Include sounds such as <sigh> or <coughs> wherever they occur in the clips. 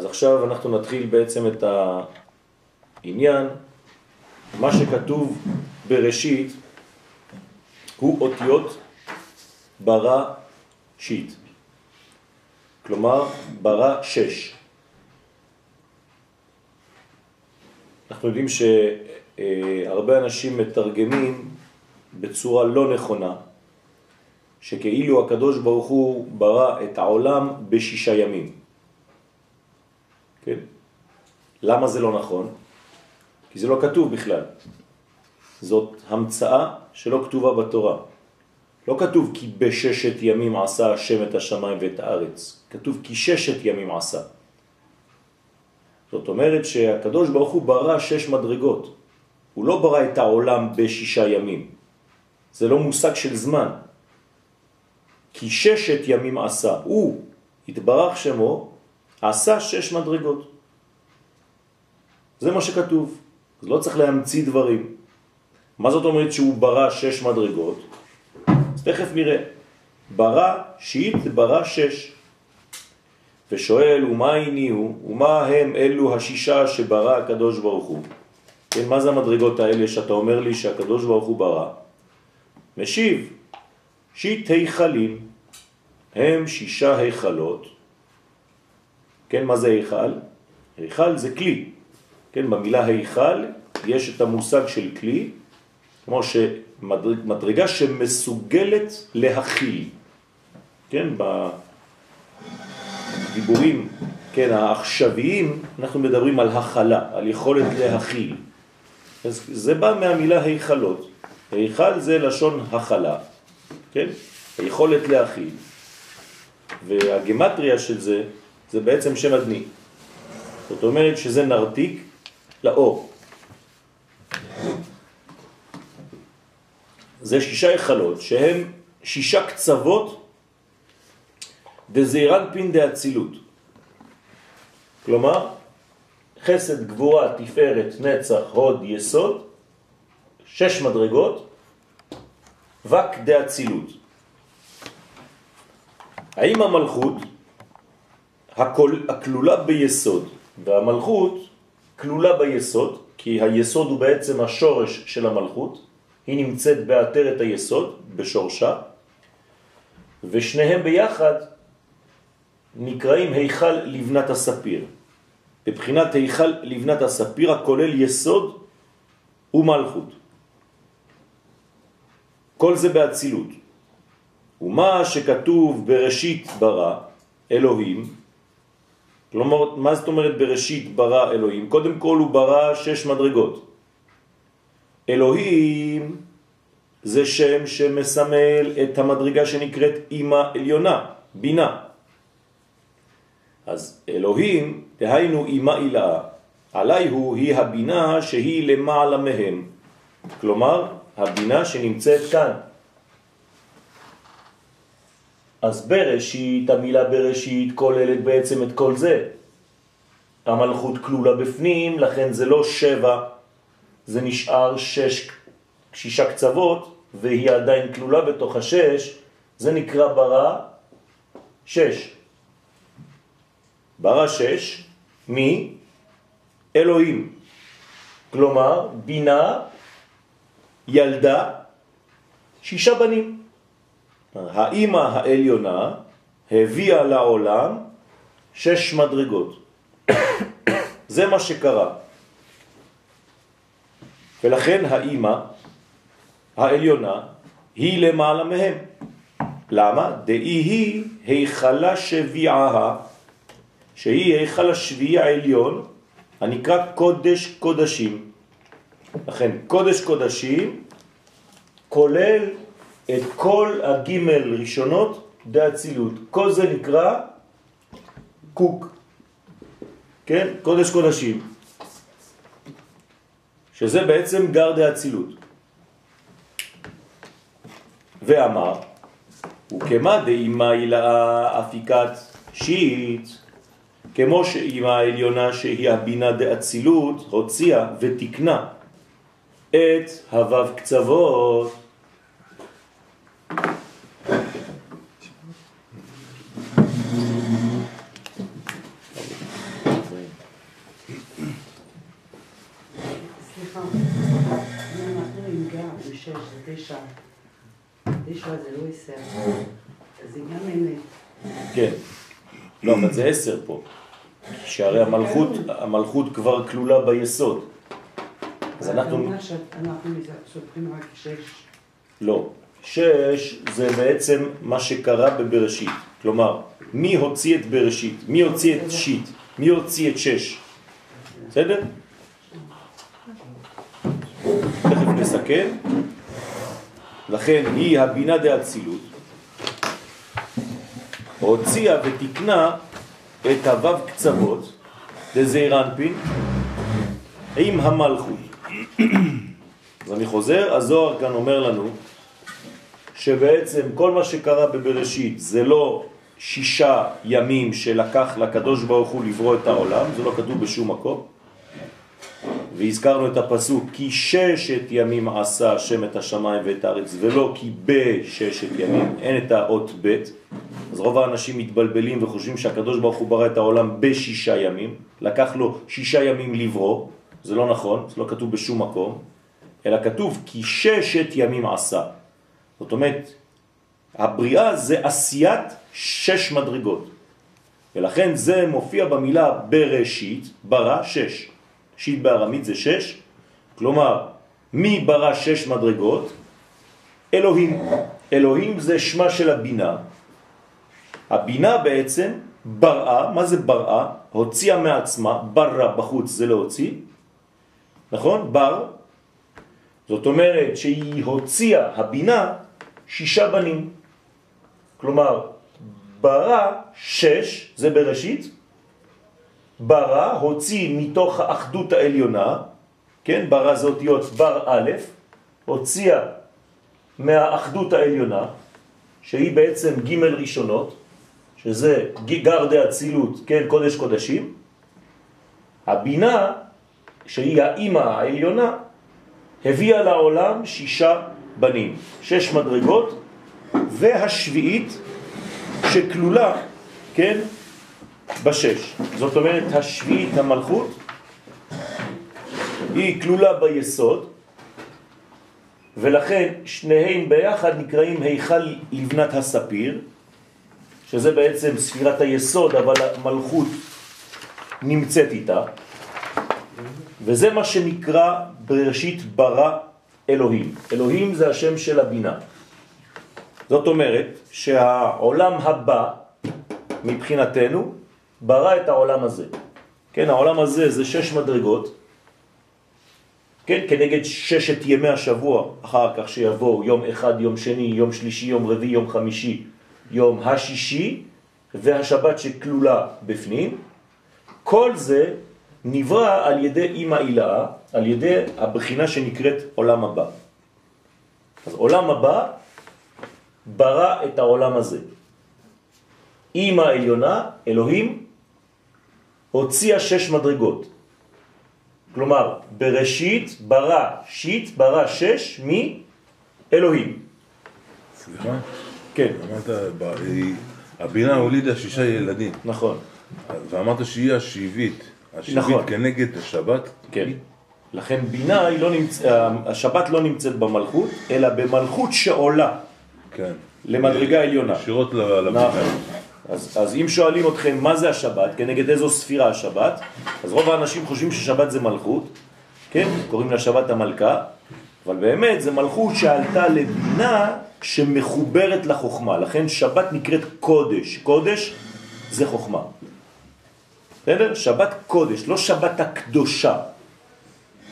אז עכשיו אנחנו נתחיל בעצם את העניין. מה שכתוב בראשית הוא אותיות ברא שיט. כלומר, ברא שש. אנחנו יודעים שהרבה אנשים מתרגמים בצורה לא נכונה, שכאילו הקדוש ברוך הוא ברא את העולם בשישה ימים. כן? למה זה לא נכון? כי זה לא כתוב בכלל. זאת המצאה שלא כתובה בתורה. לא כתוב כי בששת ימים עשה השם את השמיים ואת הארץ. כתוב כי ששת ימים עשה. זאת אומרת שהקדוש ברוך הוא ברא שש מדרגות. הוא לא ברא את העולם בשישה ימים. זה לא מושג של זמן. כי ששת ימים עשה. הוא, התברך שמו, עשה שש מדרגות. זה מה שכתוב. אז לא צריך להמציא דברים. מה זאת אומרת שהוא ברא שש מדרגות? אז תכף נראה. ברא שיט ברא שש. ושואל, ומה הניעו, ומה הם אלו השישה שברא הקדוש ברוך הוא? כן, מה זה המדרגות האלה שאתה אומר לי שהקדוש ברוך הוא ברא? משיב, שיט היכלים, הם שישה היכלות. כן, מה זה היכל? היכל זה כלי. כן, במילה היכל יש את המושג של כלי, כמו שמדרגה שמסוגלת להכיל. כן, בדיבורים, כן, העכשוויים, אנחנו מדברים על הכלה, על יכולת להכיל. אז זה בא מהמילה היכלות. היכל זה לשון הכלה, כן? היכולת להכיל. והגמטריה של זה, זה בעצם שם אדני. זאת אומרת שזה נרתיק לאור. זה שישה יחלות שהם שישה קצוות דזעירן פין דאצילות. כלומר, חסד, גבורה, תפארת, נצח, הוד, יסוד, שש מדרגות, וק דאצילות. האם המלכות הכלולה ביסוד, והמלכות כלולה ביסוד, כי היסוד הוא בעצם השורש של המלכות, היא נמצאת בעתרת היסוד, בשורשה, ושניהם ביחד נקראים היכל לבנת הספיר. בבחינת היכל לבנת הספיר הכולל יסוד ומלכות. כל זה באצילות. ומה שכתוב בראשית ברא, אלוהים, כלומר, מה זאת אומרת בראשית ברא אלוהים? קודם כל הוא ברא שש מדרגות. אלוהים זה שם שמסמל את המדרגה שנקראת אימא עליונה, בינה. אז אלוהים, דהיינו אימא אילאה, עלי הוא היא הבינה שהיא למעלה מהם. כלומר, הבינה שנמצאת כאן. אז בראשית, המילה בראשית כוללת בעצם את כל זה. המלכות כלולה בפנים, לכן זה לא שבע, זה נשאר שש, שישה קצוות, והיא עדיין כלולה בתוך השש, זה נקרא ברא שש. ברא שש, מי? אלוהים. כלומר, בינה ילדה שישה בנים. האימא העליונה הביאה לעולם שש מדרגות. זה מה שקרה. ולכן האימא העליונה היא למעלה מהם. למה? דאי היא היכלה שביעה, שהיא היכל השביעי העליון, הנקרא קודש קודשים. לכן קודש קודשים כולל את כל הגימל ראשונות דאצילות. כל זה נקרא קוק, כן? קודש קודשים, שזה בעצם גר דאצילות. ואמר, וכמה דאימה הילאה אפיקת שיט, כמו שאימא העליונה שהיא הבינה דאצילות הוציאה ותקנה את הוו קצוות. זה לא עשר. זה גם אמת. כן. לא, אבל זה עשר פה. שהרי המלכות, המלכות כבר כלולה ביסוד. אז אתה אנחנו... אומר שאנחנו סופרים רק שש. לא. שש זה בעצם מה שקרה בבראשית. כלומר, מי הוציא את בראשית? מי הוציא את שיט? מי הוציא את שש? בסדר? תכף נסכם. לכן היא הבינה דאצילות. הוציאה ותקנה את הוו קצוות דזעיר אנפין עם המלכות. אז אני חוזר, הזוהר כאן אומר לנו שבעצם כל מה שקרה בבראשית זה לא שישה ימים שלקח לקדוש ברוך הוא לברוא את העולם, זה לא כתוב בשום מקום. והזכרנו את הפסוק, כי ששת ימים עשה השם את השמיים ואת הארץ, ולא כי בששת ימים, אין את האות ב', אז רוב האנשים מתבלבלים וחושבים שהקדוש ברוך הוא ברא את העולם בשישה ימים, לקח לו שישה ימים לברוא, זה לא נכון, זה לא כתוב בשום מקום, אלא כתוב כי ששת ימים עשה. זאת אומרת, הבריאה זה עשיית שש מדרגות, ולכן זה מופיע במילה בראשית, ברא שש. שיט בארמית זה שש, כלומר, מי ברא שש מדרגות? אלוהים. אלוהים זה שמה של הבינה. הבינה בעצם בראה, מה זה בראה? הוציאה מעצמה, ברא בחוץ זה להוציא, נכון? בר. זאת אומרת שהיא הוציאה, הבינה, שישה בנים. כלומר, ברא שש, זה בראשית, ברא, הוציא מתוך האחדות העליונה, כן, ברא זה אותיות בר א', הוציאה מהאחדות העליונה, שהיא בעצם ג' ראשונות, שזה גרדי אצילות, כן, קודש קודשים, הבינה, שהיא האימא העליונה, הביאה לעולם שישה בנים, שש מדרגות, והשביעית שכלולה, כן, בשש. זאת אומרת, השביעית המלכות היא כלולה ביסוד, ולכן שניהם ביחד נקראים היכל לבנת הספיר, שזה בעצם ספירת היסוד, אבל המלכות נמצאת איתה, וזה מה שנקרא בראשית ברא אלוהים. אלוהים זה השם של הבינה. זאת אומרת שהעולם הבא מבחינתנו ברא את העולם הזה. כן, העולם הזה זה שש מדרגות, כן, כנגד ששת ימי השבוע, אחר כך שיבוא יום אחד, יום שני, יום שלישי, יום רביעי, יום חמישי, יום השישי, והשבת שכלולה בפנים, כל זה נברא על ידי אימא אילאה, על ידי הבחינה שנקראת עולם הבא. אז עולם הבא ברא את העולם הזה. אימא עליונה, אלוהים, הוציאה שש מדרגות. כלומר, בראשית ברא שיט, ברא שש מאלוהים. סליחה? כן, אמרת, הבינה הולידה שישה ילדים, נכון. ואמרת שהיא השביעית. השביעית נכון. כנגד השבת? כן. לכן בינה היא לא נמצ... השבת לא נמצאת במלכות, אלא במלכות שעולה כן. למדרגה עליונה. ישירות לבינה. נכון. אז, אז אם שואלים אתכם מה זה השבת, כנגד איזו ספירה השבת, אז רוב האנשים חושבים ששבת זה מלכות, כן? קוראים לה שבת המלכה, אבל באמת זה מלכות שעלתה לבינה שמחוברת לחוכמה, לכן שבת נקראת קודש, קודש זה חוכמה. בסדר? שבת קודש, לא שבת הקדושה.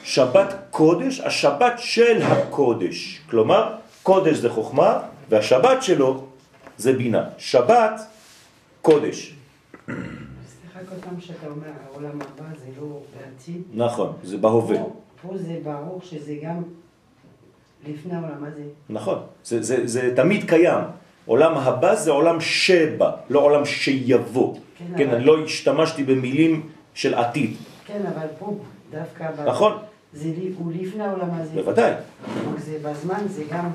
שבת קודש, השבת של הקודש. כלומר, קודש זה חוכמה, והשבת שלו זה בינה. שבת, קודש. סליחה כל פעם שאתה אומר העולם הבא זה לא בעתיד. נכון, זה בהווה. פה- זה ברור שזה גם לפני העולם הזה. נכון, זה, זה, זה תמיד קיים. עולם הבא זה עולם שבא, לא עולם שיבוא. כן, כן, אבל- אני לא השתמשתי במילים של עתיד. כן, אבל פה דווקא... נכון. זה הוא לפני העולם הזה. בוודאי. זה בזמן זה גם...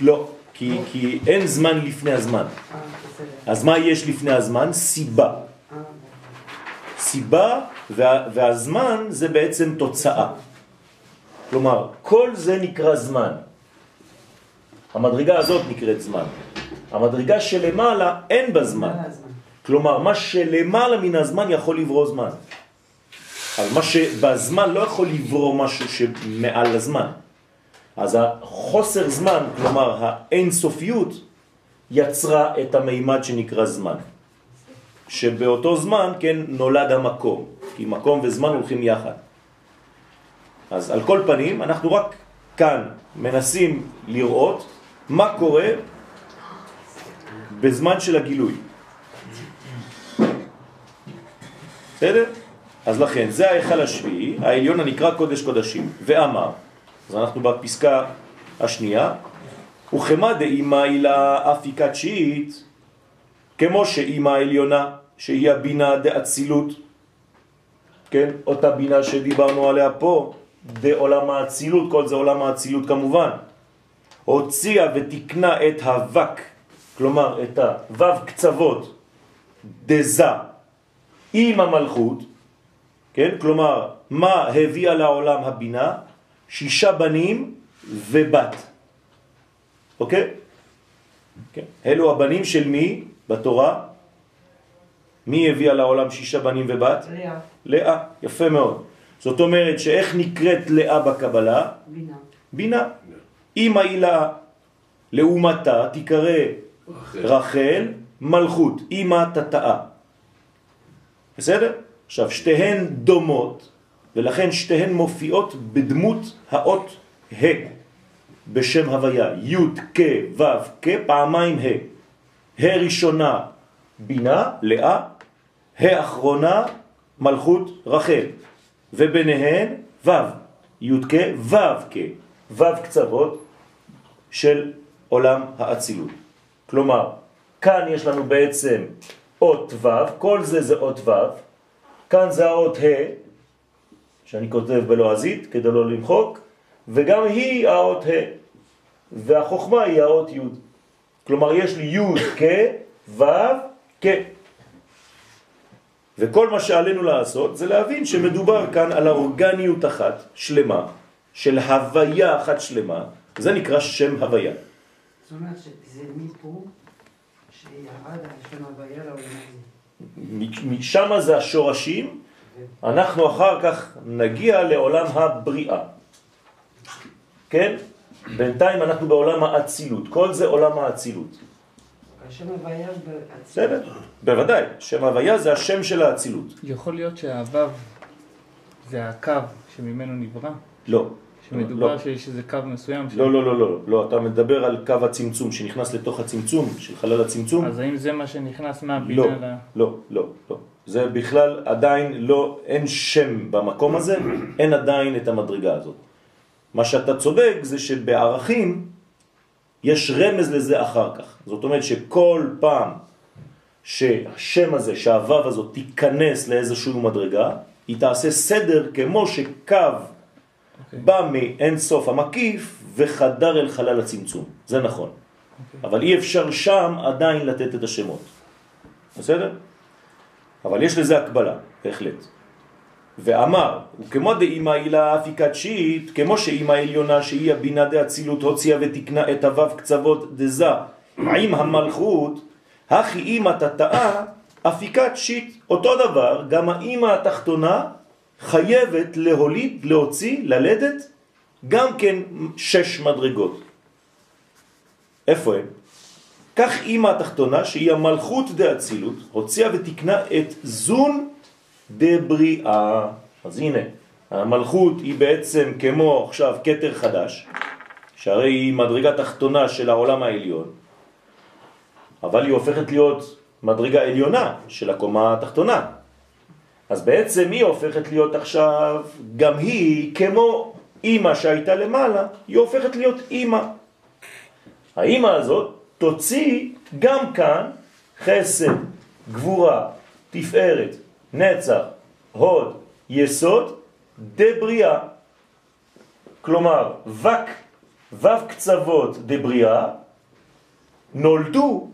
לא, כי, כי אין זמן לפני הזמן. אז מה יש לפני הזמן? סיבה. סיבה וה, והזמן זה בעצם תוצאה. כלומר, כל זה נקרא זמן. המדרגה הזאת נקראת זמן. המדרגה שלמעלה אין בה זמן. כלומר, מה שלמעלה מן הזמן יכול לברוא זמן. אבל מה שבזמן לא יכול לברוא משהו שמעל הזמן. אז החוסר זמן, כלומר האינסופיות, יצרה את המימד שנקרא זמן. שבאותו זמן, כן, נולד המקום. כי מקום וזמן הולכים יחד. אז על כל פנים, אנחנו רק כאן מנסים לראות מה קורה בזמן של הגילוי. בסדר? אז לכן, זה ההיכל השביעי, העליון הנקרא קודש קודשים, ואמר, אז אנחנו בפסקה השנייה, וכמה דאימה אילה אפיקה תשיעית, כמו שאימה העליונה, שהיא הבינה דאצילות, כן, אותה בינה שדיברנו עליה פה, בעולם האצילות, כל זה עולם האצילות כמובן, הוציאה ותקנה את הווק, כלומר את הוו קצוות דזה עם המלכות, כן? כלומר, מה הביאה לעולם הבינה? שישה בנים ובת. אוקיי? כן. אלו הבנים של מי בתורה? מי הביאה לעולם שישה בנים ובת? לאה, לאה, יפה מאוד. זאת אומרת שאיך נקראת לאה בקבלה? בינה. בינה. אמא היא לה לעומתה תיקרא רחל מלכות, אמא תתאה. בסדר? עכשיו, שתיהן דומות, ולכן שתיהן מופיעות בדמות האות ה' בשם הוויה, י' כ' ו' כ' פעמיים ה'. ה' ראשונה בינה, לאה, ה' אחרונה מלכות רחל, וביניהן ו', י' כ' ו' כ', ו' קצוות של עולם האצילות. כלומר, כאן יש לנו בעצם אות ו', כל זה זה אות ו', כאן זה האות ה', שאני כותב בלועזית כדי לא למחוק, וגם היא האות ה', והחוכמה היא האות י'. כלומר, יש לי י' כ', ו' כ'. וכל מה שעלינו לעשות זה להבין שמדובר כאן על האורגניות אחת שלמה, של הוויה אחת שלמה, זה נקרא שם הוויה. זאת אומרת שזה מפה שירד השם הוויה לעולם הזה. משם זה השורשים, אנחנו אחר כך נגיע לעולם הבריאה. כן? בינתיים אנחנו בעולם האצילות, כל זה עולם האצילות. השם הוויה באצילות. בסדר? בוודאי, שם הוויה זה השם של האצילות. יכול להיות שהוו זה הקו שממנו נברא? לא. שמדובר לא. שיש איזה קו מסוים? ש- לא, לא, לא, לא, לא, אתה מדבר על קו הצמצום שנכנס לתוך הצמצום, של חלל הצמצום. אז האם זה מה שנכנס מהבינה לא, ל... לא, לא, לא. זה בכלל עדיין לא, אין שם במקום הזה, אין עדיין את המדרגה הזאת. מה שאתה צודק זה שבערכים יש רמז לזה אחר כך. זאת אומרת שכל פעם שהשם הזה, שהוו הזאת תיכנס לאיזשהו מדרגה, היא תעשה סדר כמו שקו אוקיי. בא מאין סוף המקיף וחדר אל חלל הצמצום. זה נכון. אבל אי אפשר שם עדיין לתת את השמות. בסדר? אבל יש לזה הקבלה, בהחלט. ואמר, וכמו דאמא אילה אפיקה תשיעית, כמו שאמא עליונה שהיא הבינה דאצילות הוציאה ותקנה את הוו קצוות דזה עם המלכות, הכי אמא תתאה אפיקה תשיעית. אותו דבר, גם האמא התחתונה חייבת להוליד, להוציא, ללדת, גם כן שש מדרגות. איפה הם? כך אימא התחתונה, שהיא המלכות דאצילות, הוציאה ותקנה את זון דבריאה. אז הנה, המלכות היא בעצם כמו עכשיו קטר חדש, שהרי היא מדרגה תחתונה של העולם העליון, אבל היא הופכת להיות מדרגה עליונה של הקומה התחתונה. אז בעצם היא הופכת להיות עכשיו, גם היא, כמו אימא שהייתה למעלה, היא הופכת להיות אימא. האימא הזאת תוציא גם כאן חסד, גבורה, תפארת, נצח, הוד, יסוד, דבריאה. כלומר, וק, וו קצוות דבריאה, נולדו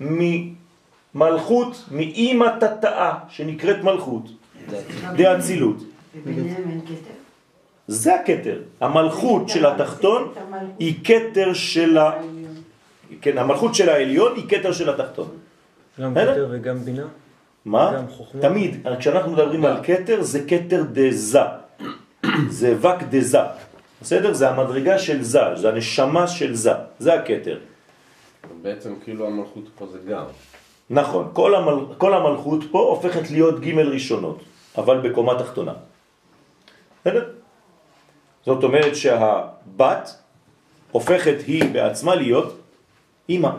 ממלכות, מאימא תתאה, שנקראת מלכות, דאצילות. זה הכתר. המלכות של התחתון היא כתר של כן, המלכות של העליון היא כתר של התחתון. גם? כתר וגם בינה? מה? תמיד, כשאנחנו מדברים על כתר זה כתר דזה, <clears throat> זה וק דזה, בסדר? זה המדרגה של זה, זה הנשמה של זה, זה הכתר. בעצם כאילו המלכות פה זה גם. נכון, כל, המל... כל המלכות פה הופכת להיות ג' ראשונות, אבל בקומה תחתונה. בסדר? זאת אומרת שהבת הופכת היא בעצמה להיות אימא.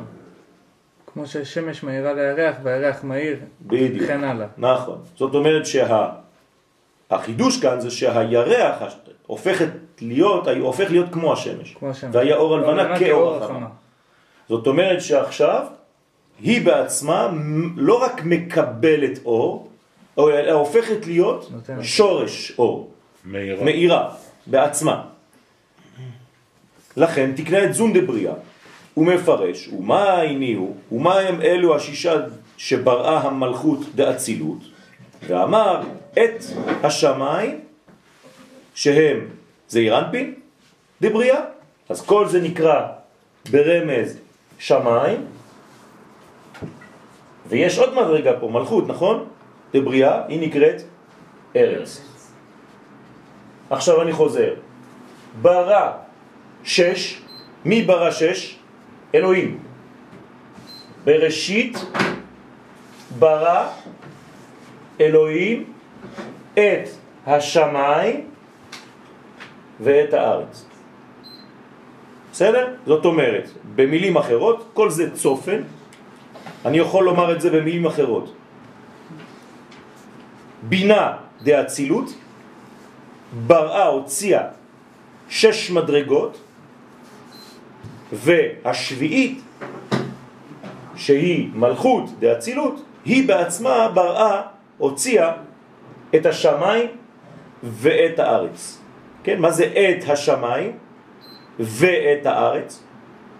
כמו שהשמש מאירה לירח והירח מאיר, בדיוק. וכן הלאה. נכון. זאת אומרת שהחידוש כאן זה שהירח הופכת להיות, הופך להיות כמו השמש. כמו השמש. והיה אור הלבנה הלבנה כאור החמה. זאת אומרת שעכשיו היא בעצמה לא רק מקבלת אור, אלא הופכת להיות נותנת. שורש אור, מאירה. מאירה בעצמה. לכן תקנה את זון דבריאה, הוא מפרש, ומה הניעו, ומה הם אלו השישה שבראה המלכות דאצילות, ואמר את השמיים שהם זעיר אנפין דבריאה, אז כל זה נקרא ברמז שמיים, ויש עוד מדרגה פה, מלכות, נכון? דבריאה, היא נקראת ארץ. עכשיו אני חוזר. ברא שש, מי ברא שש? אלוהים. בראשית ברא אלוהים את השמיים ואת הארץ. בסדר? זאת אומרת, במילים אחרות, כל זה צופן, אני יכול לומר את זה במילים אחרות. בינה דאצילות, בראה, הוציאה שש מדרגות, והשביעית, שהיא מלכות דאצילות, היא בעצמה בראה, הוציאה את השמיים ואת הארץ. כן, מה זה את השמיים ואת הארץ?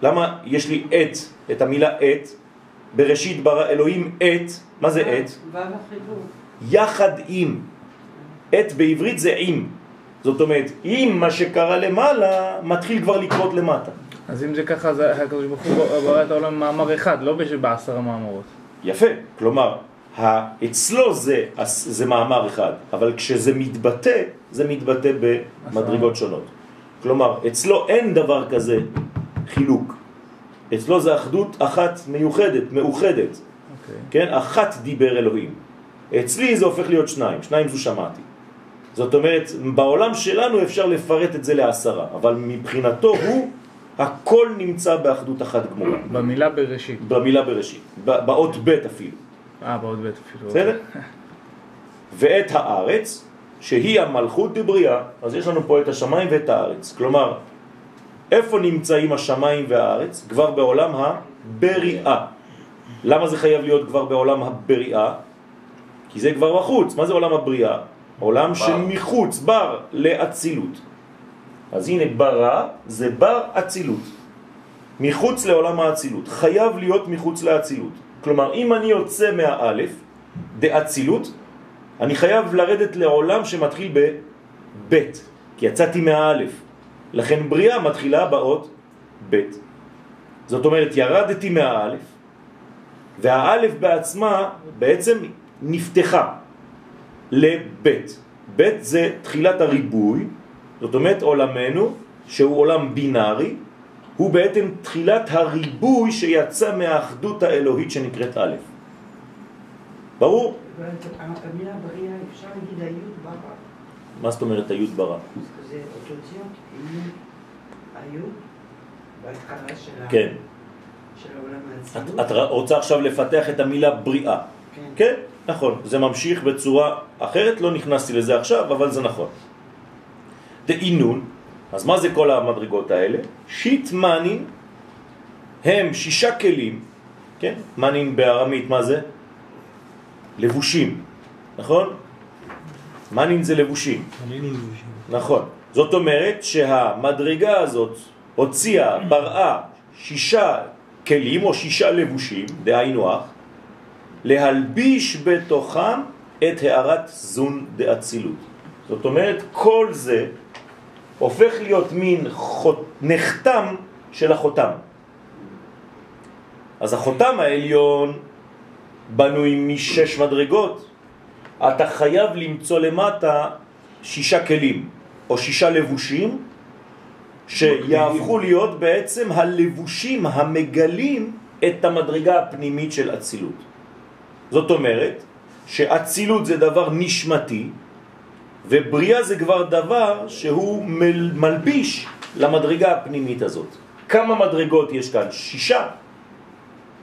למה יש לי את, את המילה את? בראשית ברא אלוהים את, מה זה את? יחד עם. את בעברית זה עם. זאת אומרת, אם מה שקרה למעלה מתחיל כבר לקרות למטה. אז אם זה ככה, אז הקדוש ברוך הוא ברא את העולם במאמר אחד, לא בעשרה מאמרות. יפה, כלומר, אצלו זה, זה מאמר אחד, אבל כשזה מתבטא, זה מתבטא במדרגות שונות. כלומר, אצלו אין דבר כזה חילוק. אצלו זה אחדות אחת מיוחדת, מאוחדת. אוקיי. כן? אחת דיבר אלוהים. אצלי זה הופך להיות שניים, שניים זו שמעתי. זאת אומרת, בעולם שלנו אפשר לפרט את זה לעשרה, אבל מבחינתו הוא, הכל נמצא באחדות אחת גמורה. במילה בראשית. במילה בראשית, ב- באות ב' אפילו. אה, בעוד בית אפילו. בסדר? ואת הארץ, שהיא המלכות דבריאה, אז יש לנו פה את השמיים ואת הארץ. כלומר, איפה נמצאים השמיים והארץ? כבר בעולם הבריאה. למה זה חייב להיות כבר בעולם הבריאה? כי זה כבר בחוץ. מה זה עולם הבריאה? עולם שמחוץ, בר לאצילות. אז הנה ברא זה בר אצילות. מחוץ לעולם האצילות. חייב להיות מחוץ לאצילות. כלומר, אם אני יוצא מהאלף, דאצילות, אני חייב לרדת לעולם שמתחיל בבית, כי יצאתי מהאלף. לכן בריאה מתחילה באות בית. זאת אומרת, ירדתי מהאלף, והאלף בעצמה בעצם נפתחה לבית. בית זה תחילת הריבוי, זאת אומרת עולמנו, שהוא עולם בינארי, הוא בעצם תחילת הריבוי שיצא מהאחדות האלוהית שנקראת א'. ברור? מה זאת אומרת היוד ברא? זה אותיות, יוד, היוד, בהתחלה של כן. העולם. את רוצה עכשיו לפתח את המילה בריאה. כן. כן, נכון. זה ממשיך בצורה אחרת, לא נכנסתי לזה עכשיו, אבל זה נכון. דאינון, אז מה זה כל המדרגות האלה? שיט מנין הם שישה כלים, כן? מנין בארמית מה זה? לבושים, נכון? מנין זה לבושים. נכון. זאת אומרת שהמדרגה הזאת הוציאה, בראה שישה כלים או שישה לבושים, דהיינו אח, להלביש בתוכם את הערת זון דאצילות. זאת אומרת, כל זה הופך להיות מין חוט... נחתם של החותם. אז החותם העליון בנוי משש מדרגות. אתה חייב למצוא למטה שישה כלים, או שישה לבושים, שיהפכו להיות בעצם הלבושים המגלים את המדרגה הפנימית של אצילות. זאת אומרת שאצילות זה דבר נשמתי, ובריאה זה כבר דבר שהוא מל- מלביש למדרגה הפנימית הזאת. כמה מדרגות יש כאן? שישה.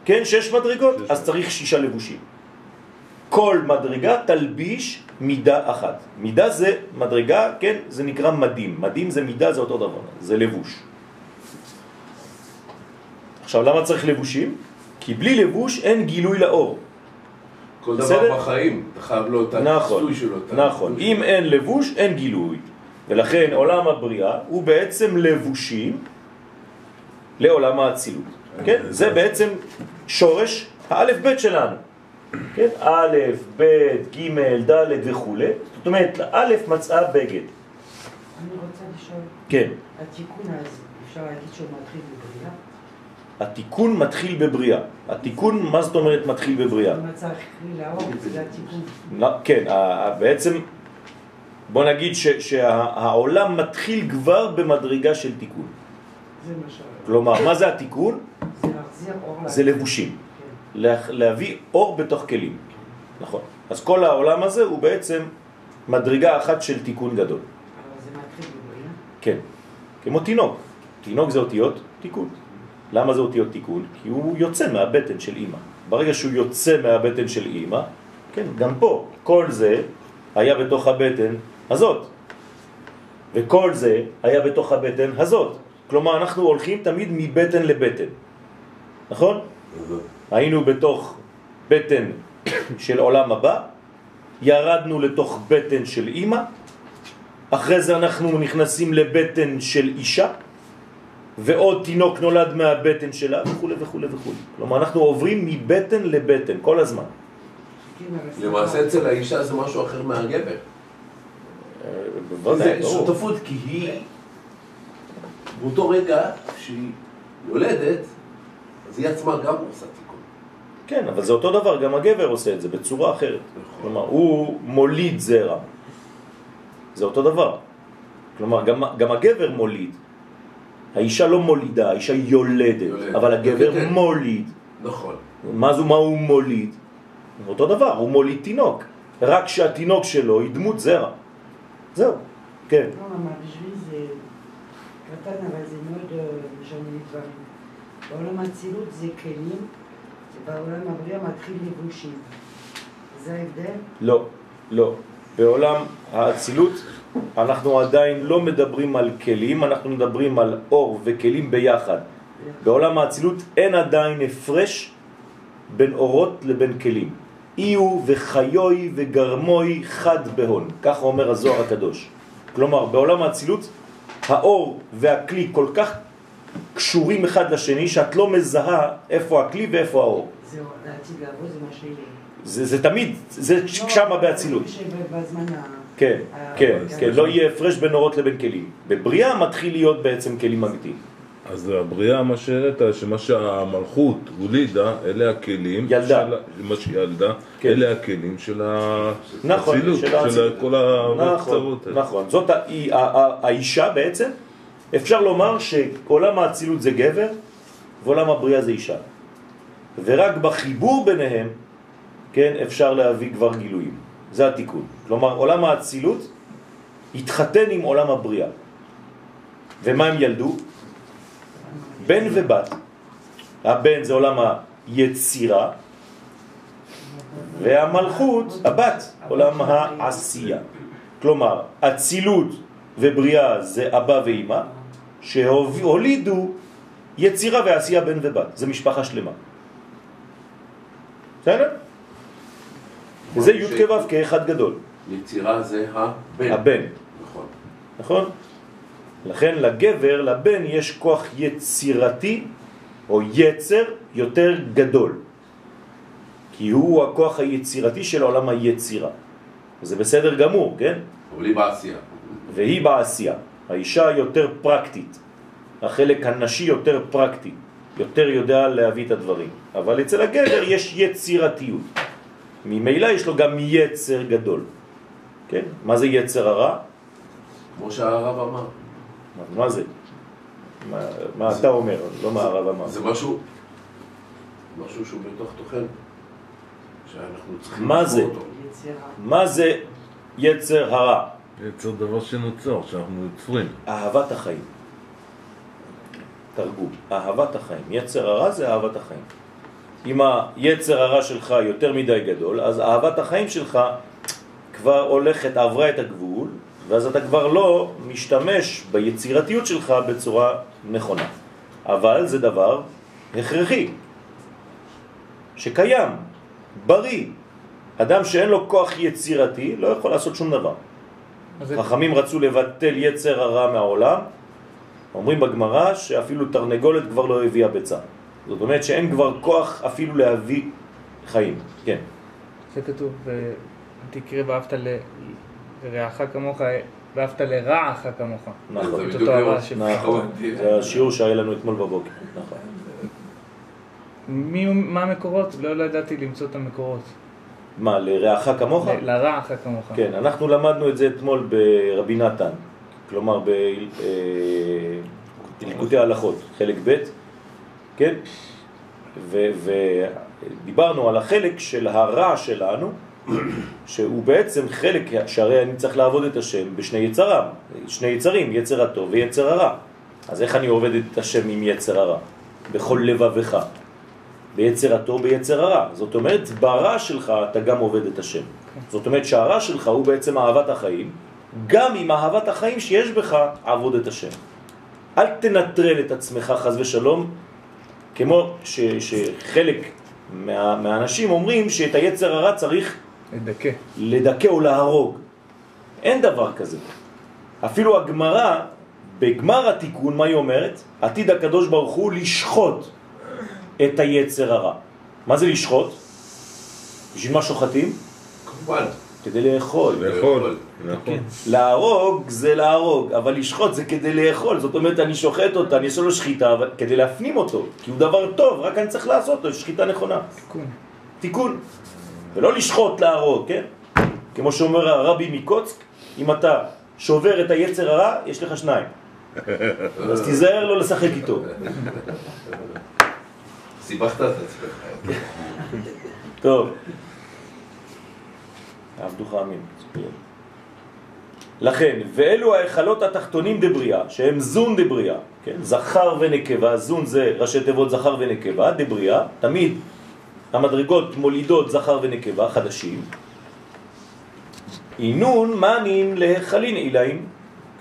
כן, שש מדרגות, אז צריך שישה לבושים. כל מדרגה תלביש מידה אחת. מידה זה מדרגה, כן, זה נקרא מדים. מדים זה מידה, זה אותו דבר, זה לבוש. עכשיו, למה צריך לבושים? כי בלי לבוש אין גילוי לאור. כל בסדר? דבר בחיים, אתה חייב לו את נכון, הכיסוי שלו. את נכון. אם שלו. אין לבוש, אין גילוי. ולכן עולם הבריאה הוא בעצם לבושים לעולם האצילות. כן? זה בעצם שורש האלף בית שלנו. כן? א', ב', ג', ד' וכו'. זאת אומרת, א' מצאה בגד. אני רוצה לשאול, כן. התיקון הזה, אפשר להגיד שהוא מתחיל בבריאה? התיקון מתחיל בבריאה. התיקון, מה זאת אומרת מתחיל בבריאה? זה התיקון. לא, כן, בעצם, בוא נגיד ש- שהעולם מתחיל כבר במדרגה של תיקון. זה מה. כלומר, מה זה התיקון? זה להחזיר אור זה לאור. לבושים. כן. לה- להביא אור בתוך כלים. נכון. אז כל העולם הזה הוא בעצם מדרגה אחת של תיקון גדול. אבל זה מתחיל בבריאה? כן. כמו תינוק. תינוק זה אותיות תיקון. למה זה אותיות תיקון? כי הוא יוצא מהבטן של אימא. ברגע שהוא יוצא מהבטן של אימא, כן, גם פה, כל זה היה בתוך הבטן הזאת. וכל זה היה בתוך הבטן הזאת. כלומר, אנחנו הולכים תמיד מבטן לבטן. נכון? היינו בתוך בטן <coughs> של עולם הבא, ירדנו לתוך בטן של אימא, אחרי זה אנחנו נכנסים לבטן של אישה, ועוד תינוק נולד מהבטן שלה, וכו' וכו' וכו'. כלומר, אנחנו עוברים מבטן לבטן כל הזמן. למעשה אצל האישה זה משהו אחר מהגבר. זה. שותפות כי היא, באותו רגע שהיא יולדת, אז היא עצמה גם עושה תיקון. כן, אבל זה אותו דבר, גם הגבר עושה את זה בצורה אחרת. כלומר, הוא מוליד זרע. זה אותו דבר. כלומר, גם, גם הגבר מוליד. האישה לא מולידה, האישה יולדת, יולדת. אבל הגבר כן. מוליד. נכון. מה זו, מה הוא מוליד? אותו דבר, הוא מוליד תינוק. רק שהתינוק שלו היא דמות זרע. זהו, כן. לא, אבל בשבילי זה קטן, אבל זה מאוד אה, משנה לי דברים. בעולם האצילות זה כלים, ובעולם הבריאה מתחיל לבושים. זה ההבדל? לא, לא. בעולם האצילות אנחנו עדיין לא מדברים על כלים, אנחנו מדברים על אור וכלים ביחד. בעולם האצילות אין עדיין הפרש בין אורות לבין כלים. איו וחיוי וגרמוי חד בהון, כך אומר הזוהר הקדוש. כלומר, בעולם האצילות האור והכלי כל כך קשורים אחד לשני שאת לא מזהה איפה הכלי ואיפה האור. זהו, לעתיד לבוא זה מה שיהיה. זה, זה תמיד, זה לא, שמה באצילות. כן, ה- כן, כן, לא יהיה הפרש בין אורות לבין כלים. בבריאה מתחיל להיות בעצם כלים אמיתיים. אז הבריאה, מה שהראית, שמה שהמלכות הולידה, אלה הכלים. ילדה. של- מה שילדה, כן. אלה הכלים של נכון, האצילות, של. כל נכון, הקצוות האלה. נכון. זאת ה- היא- ה- ה- האישה בעצם, אפשר לומר שעולם האצילות זה גבר ועולם הבריאה זה אישה. ורק בחיבור ביניהם, כן, אפשר להביא כבר גילויים. זה התיקון. כלומר, עולם האצילות התחתן עם עולם הבריאה. ומה הם ילדו? בן ובת. הבן זה עולם היצירה, והמלכות, הבת, עולם העשייה. כלומר, אצילות ובריאה זה אבא ואימא, שהולידו יצירה ועשייה בן ובת. זה משפחה שלמה. בסדר? וזה י' כו' כאחד גדול. יצירה זה הבן. הבן, נכון. נכון? לכן לגבר, לבן, יש כוח יצירתי או יצר יותר גדול. כי הוא הכוח היצירתי של עולם היצירה. וזה בסדר גמור, כן? אבל היא בעשייה. והיא בעשייה. האישה יותר פרקטית. החלק הנשי יותר פרקטי. יותר יודע להביא את הדברים. אבל אצל הגבר יש יצירתיות. ממילא יש לו גם יצר גדול. כן? מה זה יצר הרע? כמו שהרב אמר. מה- מה זה? מה, מה אתה אומר, לא מה הרב אמר. זה משהו, משהו שהוא בתוך תוכנו. שאנחנו צריכים מה זה? אותו. מה זה יצר הרע? יצר דבר שנוצר, שאנחנו יוצרים. אהבת החיים. תרגום, אהבת החיים. יצר הרע זה אהבת החיים. אם היצר הרע שלך יותר מדי גדול, אז אהבת החיים שלך כבר הולכת, עברה את הגבול, ואז אתה כבר לא משתמש ביצירתיות שלך בצורה נכונה. אבל זה דבר הכרחי, שקיים, בריא. אדם שאין לו כוח יצירתי לא יכול לעשות שום דבר. אז זה- חכמים רצו לבטל יצר הרע מהעולם, אומרים בגמרא שאפילו תרנגולת כבר לא הביאה ביצה. זאת אומרת שאין כבר כוח אפילו להביא חיים. כן. זה כתוב, תקרא ואהבת לרעך כמוך, ואהבת לרעך כמוך. נכון. שבך. נכון. זה השיעור שהיה לנו אתמול בבוקר. נכון. מי, מה המקורות? לא, לא ידעתי למצוא את המקורות. מה, לרעך כמוך? לרעך כמוך. כן, אנחנו למדנו את זה אתמול ברבי נתן, כלומר בליקוטי ההלכות, חלק ב', כן? ודיברנו על החלק של הרע שלנו, שהוא בעצם חלק, שהרי אני צריך לעבוד את השם בשני יצריו, שני יצרים, יצר הטוב ויצר הרע. אז איך אני עובד את השם עם יצר הרע? בכל לבבך. ביצר הטוב ביצר הרע. זאת אומרת, ברע שלך אתה גם עובד את השם. זאת אומרת שהרע שלך הוא בעצם אהבת החיים, גם עם אהבת החיים שיש בך, עבוד את השם. אל תנטרל את עצמך חז ושלום, כמו ש, שחלק מה, מהאנשים אומרים שאת היצר הרע צריך לדכא. לדכא או להרוג. אין דבר כזה. אפילו הגמרא, בגמר התיקון, מה היא אומרת? עתיד הקדוש ברוך הוא לשחוט את היצר הרע. מה זה לשחוט? בשביל מה שוחטים? כמובן. כדי לאכול. לאכול. נכון. להרוג זה להרוג, אבל לשחוט זה כדי לאכול. זאת אומרת, אני שוחט אותה, אני עושה לו שחיטה, כדי להפנים אותו, כי הוא דבר טוב, רק אני צריך לעשות לו שחיטה נכונה. תיקון. תיקון. ולא לשחוט להרוג, כן? כמו שאומר הרבי מקוצק, אם אתה שובר את היצר הרע, יש לך שניים. <laughs> אז תיזהר לא לשחק איתו. סיבכת את עצמך. טוב. עבדוך אמין. לכן, ואלו ההיכלות התחתונים דבריאה, שהם זון דבריאה, כן? זכר ונקבה, זון זה ראשי תיבות זכר ונקבה, דבריאה, תמיד המדרגות מולידות זכר ונקבה חדשים. אינון מנין להיכלין עילאים,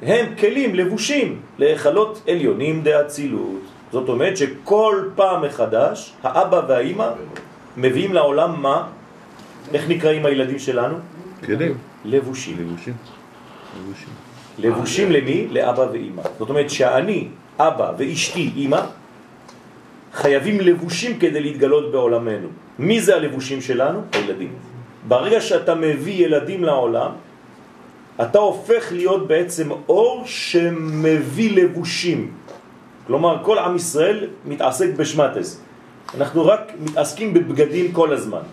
הם כלים לבושים להיכלות עליונים דאצילות. זאת אומרת שכל פעם מחדש האבא והאימא מביאים לעולם מה? איך נקראים הילדים שלנו? כלים. לבושים. לבושים. לבושים. לבושים למי? לאבא ואימא. זאת אומרת שאני, אבא ואשתי, אימא, חייבים לבושים כדי להתגלות בעולמנו. מי זה הלבושים שלנו? הילדים. ברגע שאתה מביא ילדים לעולם, אתה הופך להיות בעצם אור שמביא לבושים. כלומר, כל עם ישראל מתעסק בשמטס. אנחנו רק מתעסקים בבגדים כל הזמן.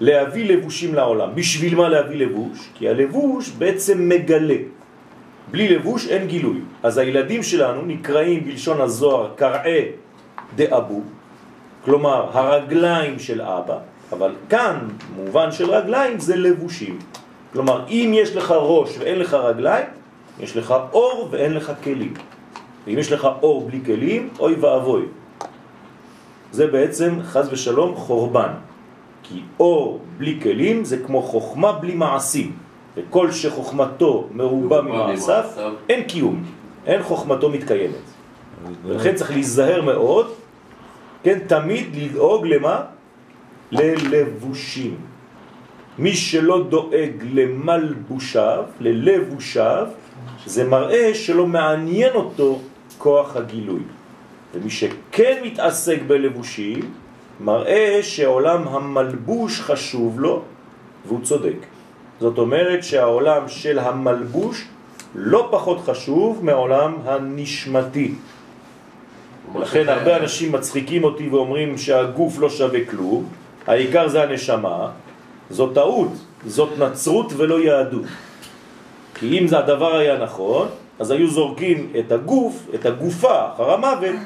להביא לבושים לעולם. בשביל מה להביא לבוש? כי הלבוש בעצם מגלה. בלי לבוש אין גילוי. אז הילדים שלנו נקראים בלשון הזוהר קרעי דאבו, כלומר הרגליים של אבא, אבל כאן מובן של רגליים זה לבושים. כלומר אם יש לך ראש ואין לך רגליים, יש לך אור ואין לך כלים. ואם יש לך אור בלי כלים, אוי ואבוי. זה בעצם חז ושלום חורבן. כי אור בלי כלים זה כמו חוכמה בלי מעשים. וכל שחוכמתו מרובה ממעשיו. אין קיום, אין חוכמתו מתקיימת. ולכן צריך להיזהר מאוד, כן, תמיד לדאוג למה? ללבושים. מי שלא דואג למלבושיו, ללבושיו, זה מראה שלא מעניין אותו כוח הגילוי. ומי שכן מתעסק בלבושים, מראה שעולם המלבוש חשוב לו, והוא צודק. זאת אומרת שהעולם של המלבוש לא פחות חשוב מהעולם הנשמתי. לכן זה- הרבה אנשים מצחיקים אותי ואומרים שהגוף לא שווה כלום, העיקר זה הנשמה, זאת טעות, זאת נצרות ולא יהדות. כי אם זה הדבר היה נכון, אז היו זורקים את הגוף, את הגופה, אחר המוות,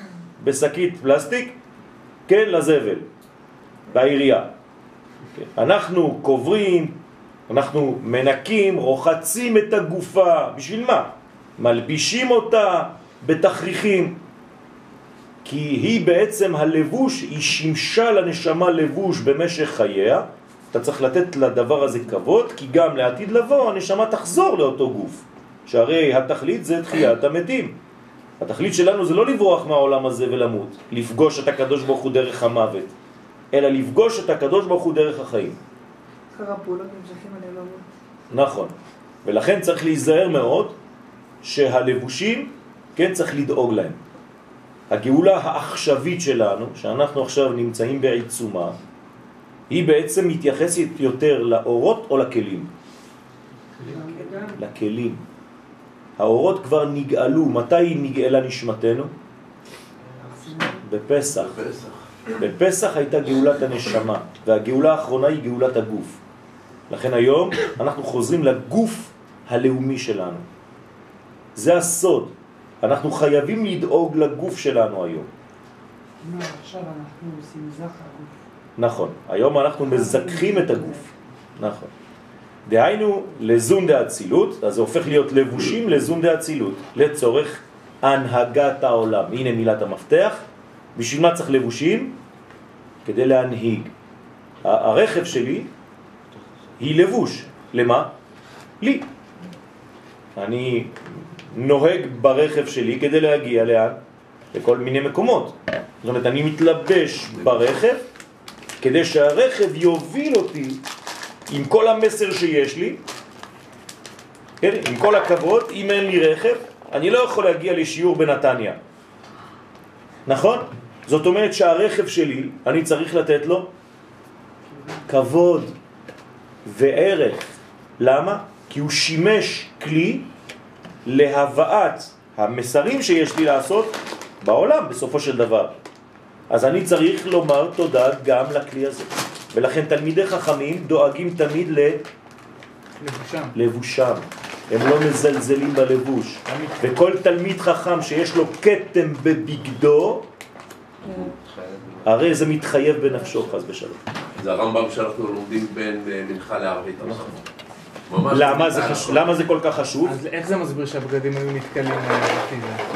בשקית פלסטיק, כן, לזבל, בעירייה. כן. אנחנו קוברים, אנחנו מנקים, רוחצים את הגופה, בשביל מה? מלבישים אותה בתכריכים, כי היא בעצם הלבוש, היא שימשה לנשמה לבוש במשך חייה, אתה צריך לתת לדבר הזה כבוד, כי גם לעתיד לבוא הנשמה תחזור לאותו גוף, שהרי התכלית זה תחיית המתים. התכלית שלנו זה לא לברוח מהעולם הזה ולמות, לפגוש את הקדוש ברוך הוא דרך המוות, אלא לפגוש את הקדוש ברוך הוא דרך החיים. אחר הפעולות נמשכים על הלבבות. נכון. ולכן צריך להיזהר מאוד שהלבושים, כן, צריך לדאוג להם. הגאולה העכשווית שלנו, שאנחנו עכשיו נמצאים בעיצומה, היא בעצם מתייחסת יותר לאורות או לכלים? לכלים. האורות כבר נגאלו. מתי נגאלה נשמתנו? בפסח. בפסח. בפסח הייתה גאולת הנשמה, והגאולה האחרונה היא גאולת הגוף. לכן היום אנחנו חוזרים לגוף הלאומי שלנו. זה הסוד. אנחנו חייבים לדאוג לגוף שלנו היום. עכשיו אנחנו עושים זך הגוף. נכון. היום אנחנו מזכחים את הגוף. נכון. דהיינו לזון דאצילות, אז זה הופך להיות לבושים לזון דאצילות, לצורך הנהגת העולם. הנה מילת המפתח. בשביל מה צריך לבושים? כדי להנהיג. הרכב שלי היא לבוש. למה? לי. אני נוהג ברכב שלי כדי להגיע לאן? לכל מיני מקומות. זאת אומרת, אני מתלבש ברכב כדי שהרכב יוביל אותי עם כל המסר שיש לי, כן, עם כל הכבוד, אם אין לי רכב, אני לא יכול להגיע לשיעור בנתניה. נכון? זאת אומרת שהרכב שלי, אני צריך לתת לו כבוד וערך. למה? כי הוא שימש כלי להבאת המסרים שיש לי לעשות בעולם בסופו של דבר. אז אני צריך לומר תודה גם לכלי הזה. ולכן תלמידי חכמים דואגים תמיד לבושם. ללבושם. הם לא מזלזלים בלבוש. וכל תלמיד חכם שיש לו כתם בבגדו, הרי זה מתחייב בנפשו חס ושלום. זה הרמב"ם שאנחנו לומדים בין אה, מנחה לערבית. ממש למה זה, מנחה חש... לערבית. למה זה כל כך חשוב? אז איך זה מסביר שהבגדים היו נתקלים אה?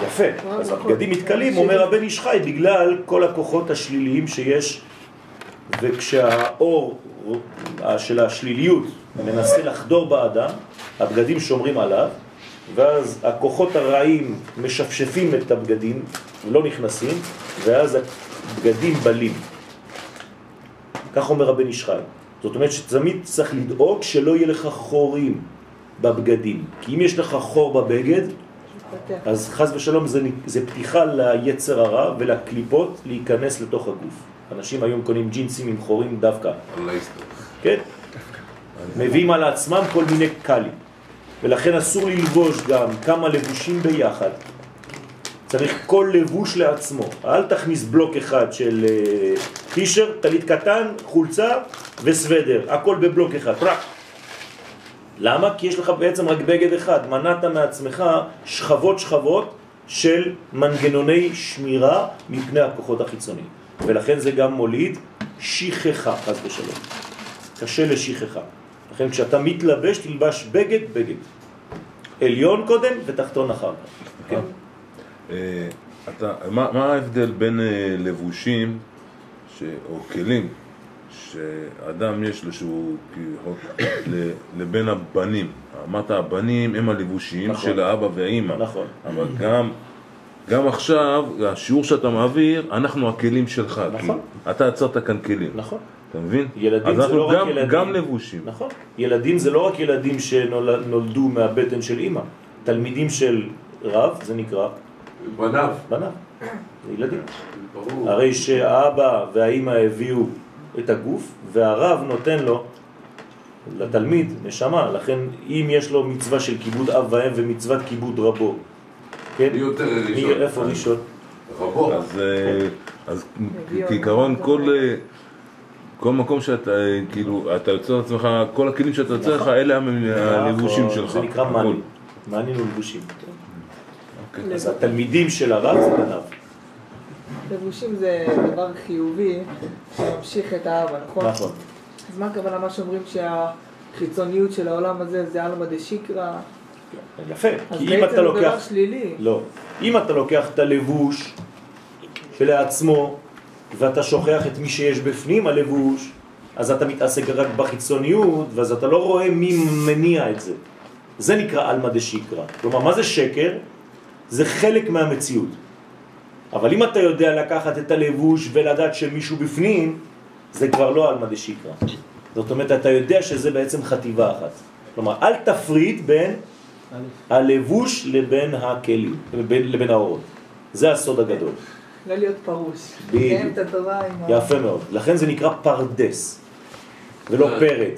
יפה. אז הבגדים מתקלים, אומר הבן איש חי, בגלל כל הכוחות השליליים שיש, וכשהאור של השליליות מנסה לחדור באדם, הבגדים שומרים עליו, ואז הכוחות הרעים משפשפים את הבגדים, לא נכנסים, ואז הבגדים בלים. כך אומר הבן איש. זאת אומרת שתמיד צריך לדאוג שלא יהיה לך חורים בבגדים. כי אם יש לך חור בבגד. אז חז ושלום זה, זה פתיחה ליצר הרע ולקליפות להיכנס לתוך הגוף. אנשים היום קונים ג'ינסים עם חורים דווקא. כן? מביאים על עצמם כל מיני קלים. ולכן אסור ללבוש גם כמה לבושים ביחד. צריך כל לבוש לעצמו. אל תכניס בלוק אחד של אה, טישרט, טלית קטן, חולצה וסוודר. הכל בבלוק אחד. פרק. למה? כי יש לך בעצם רק בגד אחד. מנעת מעצמך שכבות שכבות של מנגנוני שמירה מפני הכוחות החיצוניים. ולכן זה גם מוליד שכחה, חס ושלום. קשה לשכחה. לכן כשאתה מתלבש, תלבש בגד, בגד. עליון קודם ותחתון אחר כך. כן. אה, אתה, מה, מה ההבדל בין אה, לבושים ש, או כלים שאדם יש לו שהוא לבין הבנים? אמרת הבנים הם הלבושים נכון. של האבא והאימא נכון. אבל גם, גם עכשיו, השיעור שאתה מעביר, אנחנו הכלים שלך נכון. כאילו. אתה יצרת כאן כלים, נכון. אתה מבין? ילדים אז זה אנחנו לא רק גם, ילדים. גם לבושים נכון. ילדים זה לא רק ילדים שנולדו מהבטן של אימא. תלמידים של רב, זה נקרא בניו. בניו. זה ילדים. ברור. הרי שהאבא והאימא הביאו את הגוף, והרב נותן לו, לתלמיד, נשמה. לכן אם יש לו מצווה של כיבוד אב ואם ומצוות כיבוד רבו, כן? מי יותר מי, ראשון? איפה ראשון? רבות. אז, אה, אז כעיקרון כל, אה, כל מקום שאתה, אה, כאילו, אתה יוצר לעצמך, כל הכלים שאתה יוצר לך, אלה הלבושים נכון, שלך. זה נקרא. מאני. מאני ולבושים. אוקיי. אז התלמידים של הרב זה גנב. לבושים זה דבר חיובי שממשיך את האהבה, נכון? נכון. אז מה הכוונה מה שאומרים שהחיצוניות של העולם הזה זה עלמא דשיקרא? יפה. אז כי אם בעצם אתה זה דבר לוקח... שלילי. לא. אם אתה לוקח את הלבוש שלעצמו ואתה שוכח את מי שיש בפנים הלבוש, אז אתה מתעסק רק בחיצוניות, ואז אתה לא רואה מי מניע את זה. זה נקרא אלמא דשיקרא. כלומר, מה זה שקר? זה חלק מהמציאות. אבל אם אתה יודע לקחת את הלבוש ולדעת שמישהו בפנים, זה כבר לא אלמא דשיקרא. זאת אומרת, אתה יודע שזה בעצם חטיבה אחת. כלומר, אל תפריד בין הלבוש לבין הכלים, לבין, לבין האורות. זה הסוד הגדול. לא להיות פרוש. בדיוק. יפה מאוד. לכן זה נקרא פרדס, ולא פרד.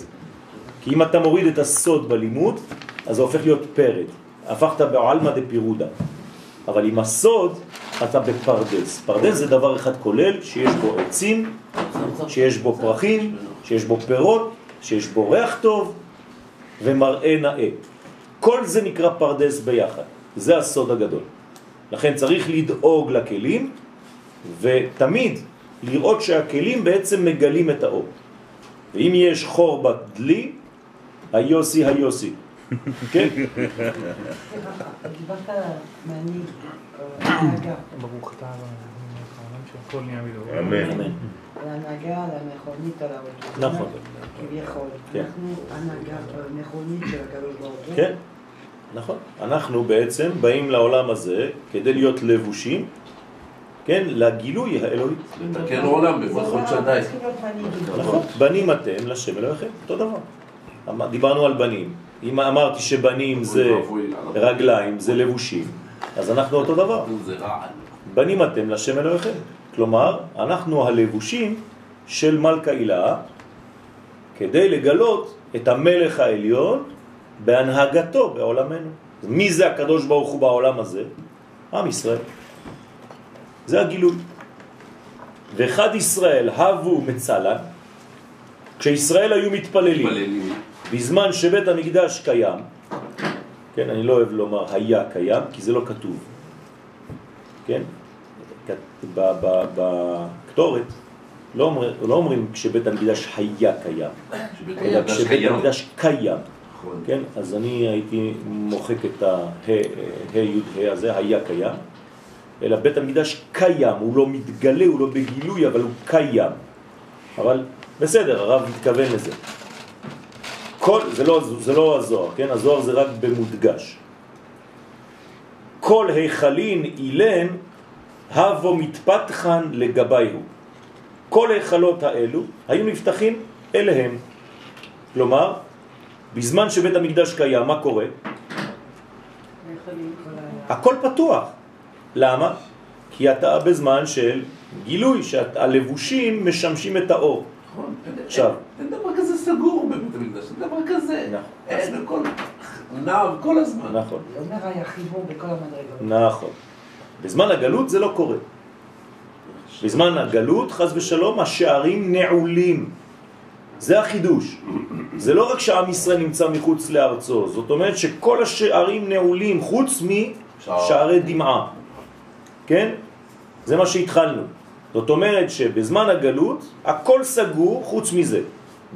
כי אם אתה מוריד את הסוד בלימוד, אז זה הופך להיות פרד. הפכת בעלמא דפירודה. אבל עם הסוד, אתה בפרדס. פרדס זה דבר אחד כולל, שיש בו עצים, שיש בו פרחים, שיש בו פירות, שיש בו ריח טוב ומראה נאה. כל זה נקרא פרדס ביחד. זה הסוד הגדול. לכן צריך לדאוג לכלים, ותמיד לראות שהכלים בעצם מגלים את האור. ואם יש חור בדלי, היוסי היוסי. כן? דיברת אה, הנהגה, ברוך אתה. אמן. על ההנהגה, על המכונית, על האוטו. נכון. כביכול. כן. אנחנו הנהגה אה, מכונית של הקדוש ברוך הוא. כן, נכון. אנחנו בעצם באים לעולם הזה כדי להיות לבושים, כן, לגילוי האלוהי. לתקן עולם במלכות שדי. אנחנו צריכים להיות מנהיגים. נכון, בנים אתם לשם אלוהיכם, אותו דבר. דיברנו על בנים. אם אמרתי שבנים זה. רגליים, זה לבושים, אז אנחנו אותו דבר. בנים אתם לשם אלוהיכם. כלומר, אנחנו הלבושים של מלכה הילה כדי לגלות את המלך העליון בהנהגתו בעולמנו. מי זה הקדוש ברוך הוא בעולם הזה? עם ישראל. זה הגילוי. ואחד ישראל הבו מצלן, כשישראל היו מתפללים, מתפללים. בזמן שבית המקדש קיים, כן, אני לא אוהב לומר היה קיים, כי זה לא כתוב, כן? כ- ב- ב- בכתורת לא, אומר, לא אומרים כשבית המקדש היה קיים, אלא כשבית. המקדש קיים, נכון. כן? אז אני הייתי מוחק את ה-ה, ה, י', ה הזה, היה קיים, אלא בית המקדש קיים, הוא לא מתגלה, הוא לא בגילוי, אבל הוא קיים. אבל בסדר, הרב מתכוון לזה. כל, זה לא, זה לא הזוהר, כן? הזוהר זה רק במודגש. כל היכלין אילן הבו מתפתחן לגביהו. כל היכלות האלו היו נפתחים אליהם. כלומר, בזמן שבית המקדש קיים, מה קורה? הכל פתוח. למה? כי אתה בזמן של גילוי, שהלבושים משמשים את האור. נכון. עכשיו. אין דבר כזה סגור בבית המקדש, אין דבר כזה. נכון. אין, הכל נע כל הזמן. נכון, זה אומר היה חיבור בכל המדרגות. נכון. בזמן הגלות זה לא קורה. בזמן הגלות, חז ושלום, השערים נעולים. זה החידוש. זה לא רק שעם ישראל נמצא מחוץ לארצו, זאת אומרת שכל השערים נעולים חוץ משערי דמעה. כן? זה מה שהתחלנו. זאת אומרת שבזמן הגלות הכל סגור חוץ מזה.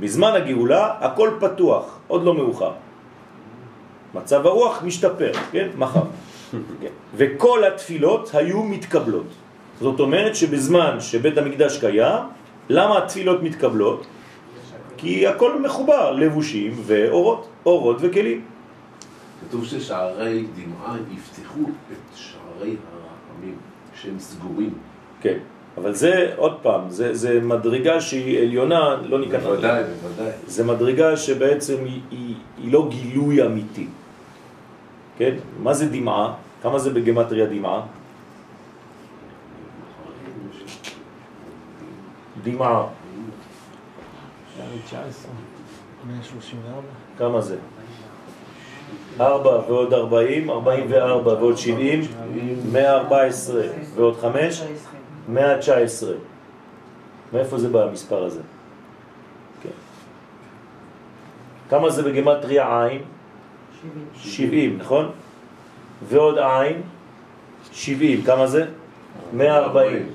בזמן הגאולה הכל פתוח, עוד לא מאוחר. מצב הרוח משתפר, כן? מחר. וכל התפילות היו מתקבלות. זאת אומרת שבזמן שבית המקדש קיים, למה התפילות מתקבלות? כי הכל מחובר, לבושים ואורות, אורות וכלים. כתוב ששערי דמעה יפתחו את שערי הרחמים, שהם סגורים. כן. אבל זה, עוד פעם, זה, זה מדרגה שהיא עליונה, לא ניכנס. בוודאי, בוודאי. זה מדרגה שבעצם היא, היא, היא לא גילוי אמיתי. כן? מה זה דמעה? כמה זה בגמטריה דמעה? דמעה. 134. כמה זה? 4 ועוד 40, 44 ועוד 70, 114 ועוד 5, 119. מאיפה זה בא המספר הזה? כן. כמה זה בגמטריה עין? 70, נכון? ועוד עין? 70, כמה זה? 140.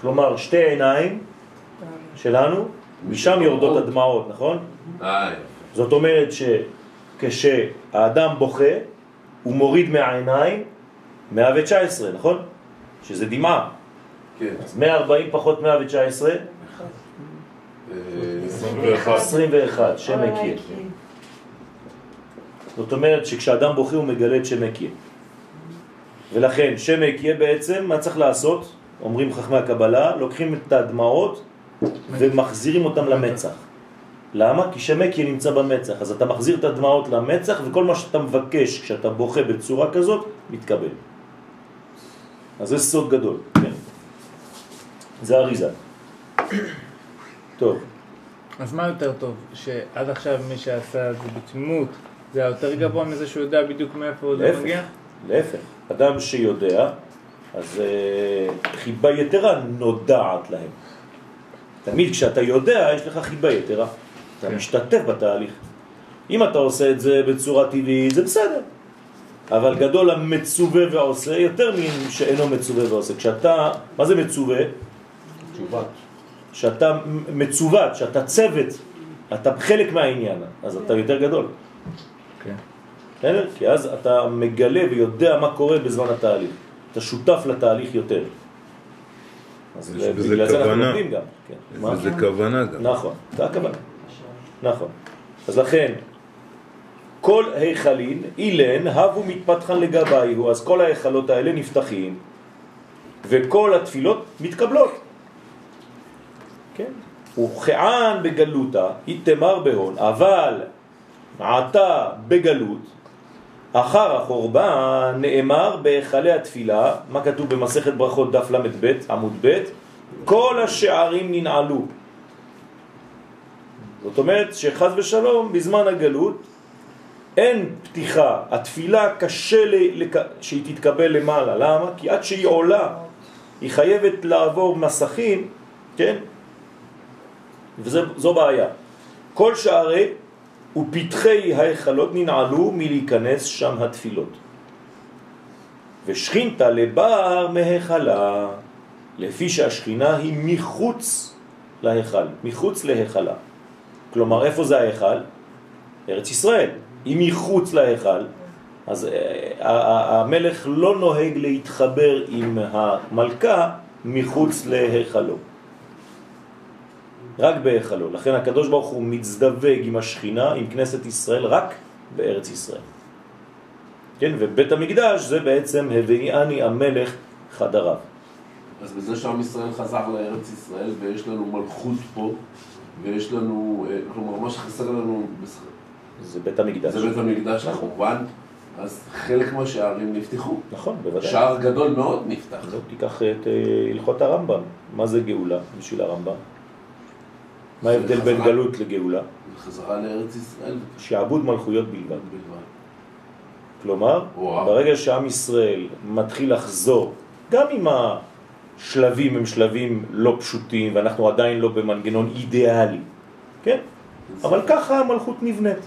כלומר, שתי עיניים שלנו, משם יורדות הדמעות, נכון? אה, זאת אומרת שכשהאדם בוכה, הוא מוריד מהעיניים 119, נכון? שזה דמעה. כן. אז 140 פחות 119, אה, 21. 21, שם יקיה. זאת אומרת שכשאדם בוכה הוא מגלה את שם יקיה. ולכן שם יקיה בעצם, מה צריך לעשות? אומרים חכמי הקבלה, לוקחים את הדמעות ומחזירים אותם למצח. למה? כי שם יקיה נמצא במצח, אז אתה מחזיר את הדמעות למצח וכל מה שאתה מבקש כשאתה בוכה בצורה כזאת, מתקבל. אז זה סוד גדול, כן. זה אריזה. טוב, אז מה יותר טוב? שעד עכשיו מי שעשה את זה בתמימות, זה היה יותר גבוה מזה שהוא יודע בדיוק מאיפה זה להפך, מגיע? להפך. אדם שיודע, אז אה, חיבה יתרה נודעת להם. תמיד כשאתה יודע, יש לך חיבה יתרה. אתה כן. משתתף בתהליך. אם אתה עושה את זה בצורה טבעית, זה בסדר. אבל גדול המצווה ועושה יותר משאינו מצווה ועושה. כשאתה, מה זה מצווה? תשובה. שאתה מצוות, שאתה צוות, אתה חלק מהעניין, אז אתה יותר גדול. כן. בסדר? כי אז אתה מגלה ויודע מה קורה בזמן התהליך. אתה שותף לתהליך יותר. אז בגלל זה אנחנו. לומדים גם. כן. וזה כוונה גם. נכון, זה הכוונה. נכון. אז לכן, כל היכלין, אילן, הבו מתפתחן לגביהו, אז כל ההיכלות האלה נפתחים, וכל התפילות מתקבלות. כן? וכען בגלותה, יתמר בהון, אבל עתה בגלות, אחר החורבן נאמר בהיכלי התפילה, מה כתוב במסכת ברכות דף ל"ב עמוד ב', כל השערים ננעלו. זאת אומרת שחז ושלום בזמן הגלות אין פתיחה, התפילה קשה לק- שהיא תתקבל למעלה, למה? כי עד שהיא עולה היא חייבת לעבור מסכים, כן? וזו בעיה. כל שערי ופתחי ההיכלות ננעלו מלהיכנס שם התפילות. ושכינתה לבר מהיכלה, לפי שהשכינה היא מחוץ להיכל, מחוץ להיכלה. כלומר, איפה זה ההיכל? ארץ ישראל. אם מחוץ להיכל, אז אה, המלך לא נוהג להתחבר עם המלכה מחוץ להיכלו. רק בהיכלו. לכן הקדוש ברוך הוא מצדווג עם השכינה, עם כנסת ישראל, רק בארץ ישראל. כן, ובית המקדש זה בעצם הביאני המלך חדריו. אז בזה שעם ישראל חזר לארץ ישראל ויש לנו מלכות פה ויש לנו, אה, כלומר מה שחסר לנו זה בית המקדש. זה בית המקדש נכון. כמובן, אז חלק מהשערים נפתחו. נכון, בוודאי. שער גדול מאוד נפתח. לא, תיקח את אה, הלכות הרמב"ם. מה זה גאולה בשביל הרמב"ם? מה ההבדל בין. גלות לגאולה? חזרה לארץ ישראל שעבוד מלכויות בלבד. בלבד. כלומר, וואו. ברגע שעם ישראל מתחיל לחזור, גם אם השלבים הם שלבים לא פשוטים ואנחנו עדיין לא במנגנון אידיאלי, כן? אבל ככה המלכות נבנית.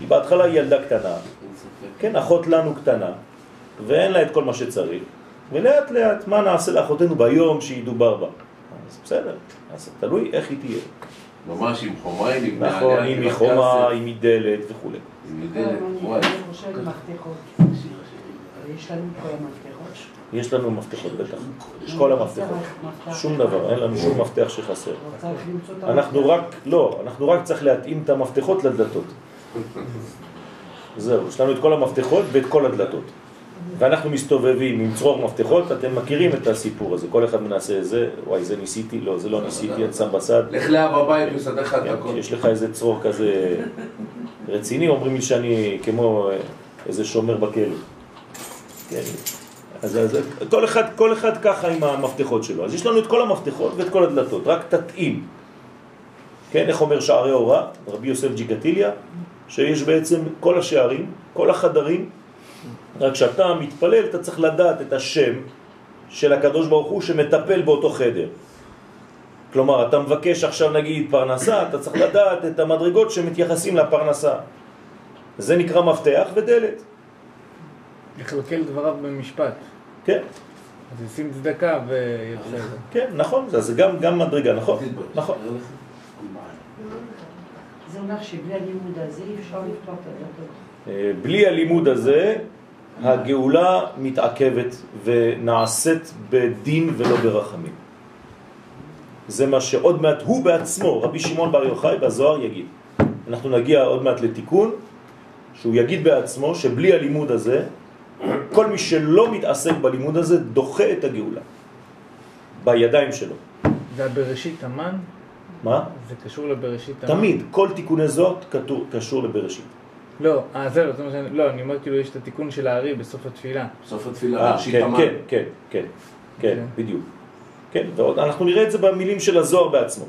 היא בהתחלה ילדה קטנה. כן, אחות לנו קטנה, ואין לה את כל מה שצריך, ולאט לאט מה נעשה לאחותנו ביום שהיא דובר בה? אז בסדר, אז תלוי איך היא תהיה. ממש עם חומה היא נבנה נכון, עליה אם היא כבת חומה, כסף. אם היא דלת וכו'. עם מדלת, וואי. יש לנו כל המפתחות. יש לנו מפתחות בטח, יש כל המפתחות. שום דבר, אין לנו שום מפתח שחסר. אנחנו. רק, לא, אנחנו רק צריך להתאים את המפתחות לדלתות. <laughs> זהו, יש לנו את כל המפתחות ואת כל הדלתות. ואנחנו מסתובבים עם צרור מפתחות, אתם מכירים את הסיפור הזה, כל אחד מנסה זה, וואי זה ניסיתי, לא זה לא ניסיתי, את שם בצד, לך לאב הבית, הוא יסדר לך את כן, הכל. יש לך איזה צרור כזה רציני, אומרים לי שאני כמו אה, איזה שומר בכלא. כן. אז, אז כל, אחד, כל אחד ככה עם המפתחות שלו. אז יש לנו את כל המפתחות ואת כל הדלתות, רק תתאים. כן, איך אומר שערי הוראה, רבי יוסף ג'יגטיליה, שיש בעצם כל השערים, כל החדרים, רק כשאתה מתפלל אתה צריך לדעת את השם של הקדוש ברוך הוא שמטפל באותו חדר. כלומר, אתה מבקש עכשיו נגיד פרנסה, אתה צריך לדעת את המדרגות שמתייחסים לפרנסה. זה נקרא מפתח ודלת. לכלכל דבריו במשפט. כן, אז ישים צדקה ויוצא. כן, נכון, זה זה גם, גם מדרגה, נכון, נכון. זה אומר שבלי הלימוד הזה אי אפשר לפתוח את הדלתות. אה, בלי הלימוד הזה, הגאולה מתעכבת ונעשית בדין ולא ברחמים. זה מה שעוד מעט הוא בעצמו, רבי שמעון בר יוחאי בזוהר יגיד. אנחנו נגיע עוד מעט לתיקון, שהוא יגיד בעצמו שבלי הלימוד הזה, כל מי שלא מתעסק בלימוד הזה דוחה את הגאולה. בידיים שלו. זה הבראשית המן? מה? זה קשור לבראשית המן? תמיד, כל תיקוני זאת קשור, קשור לבראשית. לא, אה, זהו, זה מה שאני... לא, אני אומר כאילו יש את התיקון של הארי בסוף התפילה. בסוף התפילה, אה, כן. כן, כן, כן, כן, כן. בדיוק. כן, ועוד אנחנו נראה את זה במילים של הזוהר בעצמו.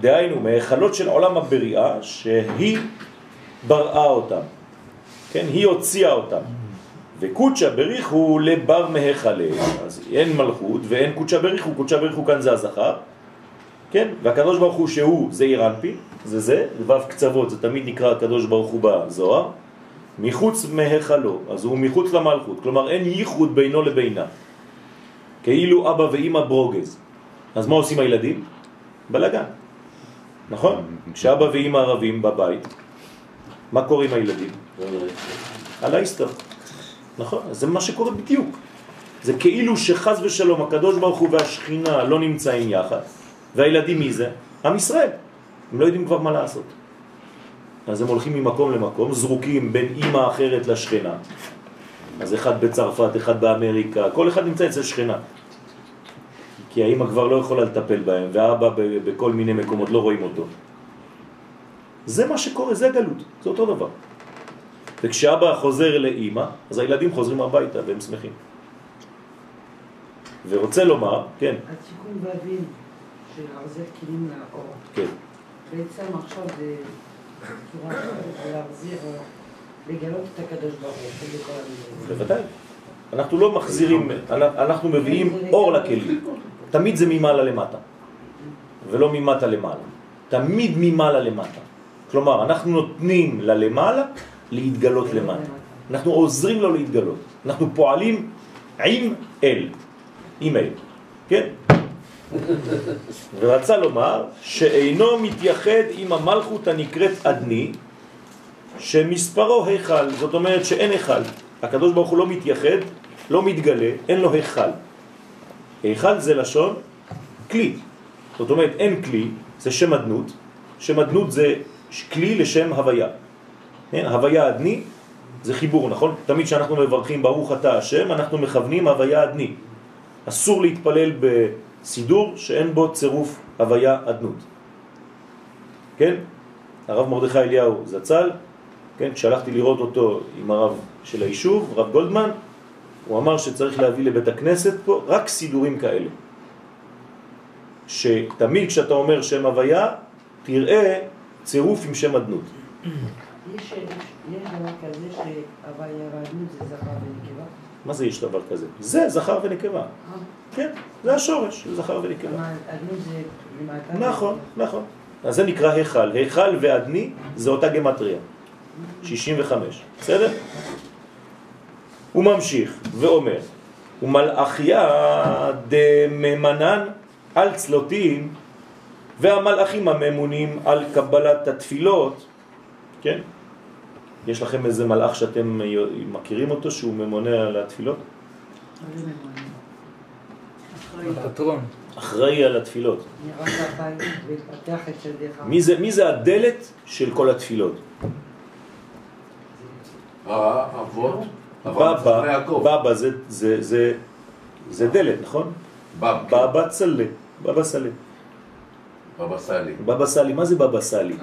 דהיינו, מהיכלות של עולם הבריאה, שהיא בראה אותם. כן, היא הוציאה אותם. וקודשא בריך הוא לבר מהיכלה, אז אין מלכות ואין קודשא בריך הוא, קודשא בריך הוא כאן זה הזכר, כן, והקדוש ברוך הוא שהוא זה אירנפי, זה זה, וו קצוות, זה תמיד נקרא הקדוש ברוך הוא בזוהר, מחוץ מהיכלו, אז הוא מחוץ למלכות, כלומר אין ייחוד בינו לבינה, כאילו אבא ואמא ברוגז. אז מה עושים הילדים? בלגן, נכון? כשאבא ואמא רבים בבית, מה קורה עם הילדים? על ההיסטר. נכון, זה מה שקורה בדיוק. זה כאילו שחז ושלום הקדוש ברוך הוא והשכינה לא נמצאים יחד, והילדים מי זה? עם ישראל. הם לא יודעים כבר מה לעשות. אז הם הולכים ממקום למקום, זרוקים בין אימא אחרת לשכנה. אז אחד בצרפת, אחד באמריקה, כל אחד נמצא אצל שכנה. כי האימא כבר לא יכולה לטפל בהם, והאבא בכל מיני מקומות לא רואים אותו. זה מה שקורה, זה הגלות, זה אותו דבר. וכשאבא חוזר לאימא, אז הילדים חוזרים הביתה והם שמחים. ורוצה לומר, כן, התיקון בבין של כלים לאור. כן, בעצם עכשיו זה צורה להחזיר, לגלות את הקדוש ברוך הוא. בוודאי. אנחנו לא מחזירים, אנחנו מביאים אור לכלים. תמיד זה ממעלה למטה, ולא ממטה למעלה. תמיד ממעלה למטה. כלומר, אנחנו נותנים ללמעלה להתגלות למטה. אנחנו עוזרים לו להתגלות. אנחנו פועלים עם אל, עם אל, כן? <laughs> ורצה לומר שאינו מתייחד עם המלכות הנקראת אדני, שמספרו היכל, זאת אומרת שאין היכל. הקדוש ברוך הוא לא מתייחד, לא מתגלה, אין לו היכל. היכל זה לשון כלי. זאת אומרת, אין כלי, זה שם אדנות. שם אדנות זה כלי לשם הוויה. כן? הוויה אדני זה חיבור, נכון? תמיד כשאנחנו מברכים ברוך אתה השם, אנחנו מכוונים הוויה אדני. אסור להתפלל בסידור שאין בו צירוף הוויה אדנות. כן? הרב מרדכי אליהו זצ"ל, כן? כשהלכתי לראות אותו עם הרב של היישוב, רב גולדמן, הוא אמר שצריך להביא לבית הכנסת פה רק סידורים כאלה. שתמיד כשאתה אומר שם הוויה, תראה צירוף עם שם אדנות. יש דבר כזה שהוויה והדמות זה זכר ונקבה? מה זה יש דבר כזה? זה זכר ונקבה. כן, זה השורש, זכר ונקבה. נכון, נכון. אז זה נקרא היכל. היכל ואדני זה אותה גמטריה. 65, בסדר? הוא ממשיך ואומר, ומלאכיה דממנן על צלותים והמלאכים הממונים על קבלת התפילות, כן? יש לכם איזה מלאך שאתם מכירים אותו שהוא ממונה על התפילות? מה זה ממונה? פטרון. אחראי על התפילות. מי זה, מי זה הדלת של כל התפילות? האבות, יצחק בבא. בבא זה, זה, זה, זה דלת, נכון? בבא, צלה, בבא סלה. בבא סאלי. בבא סלי, מה זה בבא סלי?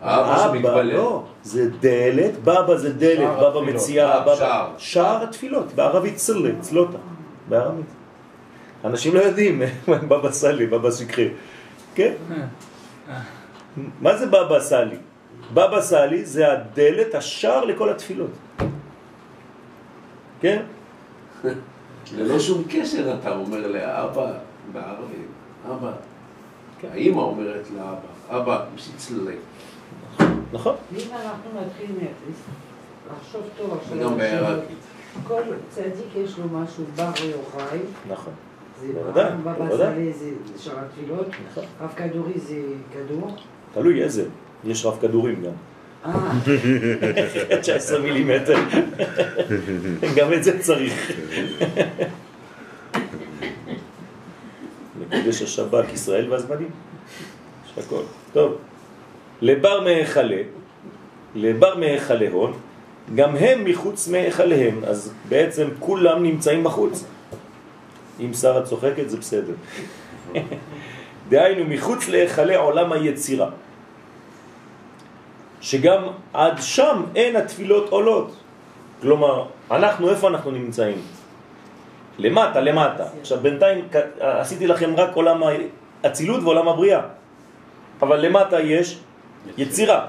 אבא מתפלל. לא, זה דלת, בבא זה דלת, בבא. מציאה, שער, בבא... שער. שער התפילות, בערבית צלה, צלותה, בארמית. אנשים לא יודעים, <laughs> בבא סלי, בבא סקרי. כן? מה זה בבא סלי? בבא סאלי זה הדלת, השער לכל התפילות. כן? ללא שום קשר אתה אומר לאבא בערבים, אבא. כן. האמא אומרת לאבא, אבא, שיצללי. נכון. ואם אנחנו נתחיל מאפס, לחשוב טוב עכשיו. כל צדיק יש לו משהו בר יוחאי, נכון. זה בבא. סאלי זה שאר התפילות, נכון. רב כדורי זה כדור. תלוי איזה. יש רב כדורים גם. אה, <laughs> 19 מילימטר. גם את זה צריך. לקדש השב"כ ישראל והזמנים. יש הכל. טוב. לבר מהיכלה, לבר מהיכלה הון, גם הם מחוץ מהיכליהם, אז בעצם כולם נמצאים בחוץ. אם שרה צוחקת זה בסדר. דהיינו מחוץ להיכלי עולם היצירה. שגם עד שם אין התפילות עולות. כלומר, אנחנו, איפה אנחנו נמצאים? למטה, למטה. עכשיו, בינתיים עשיתי לכם רק עולם האצילות ועולם הבריאה. אבל למטה יש יצירה.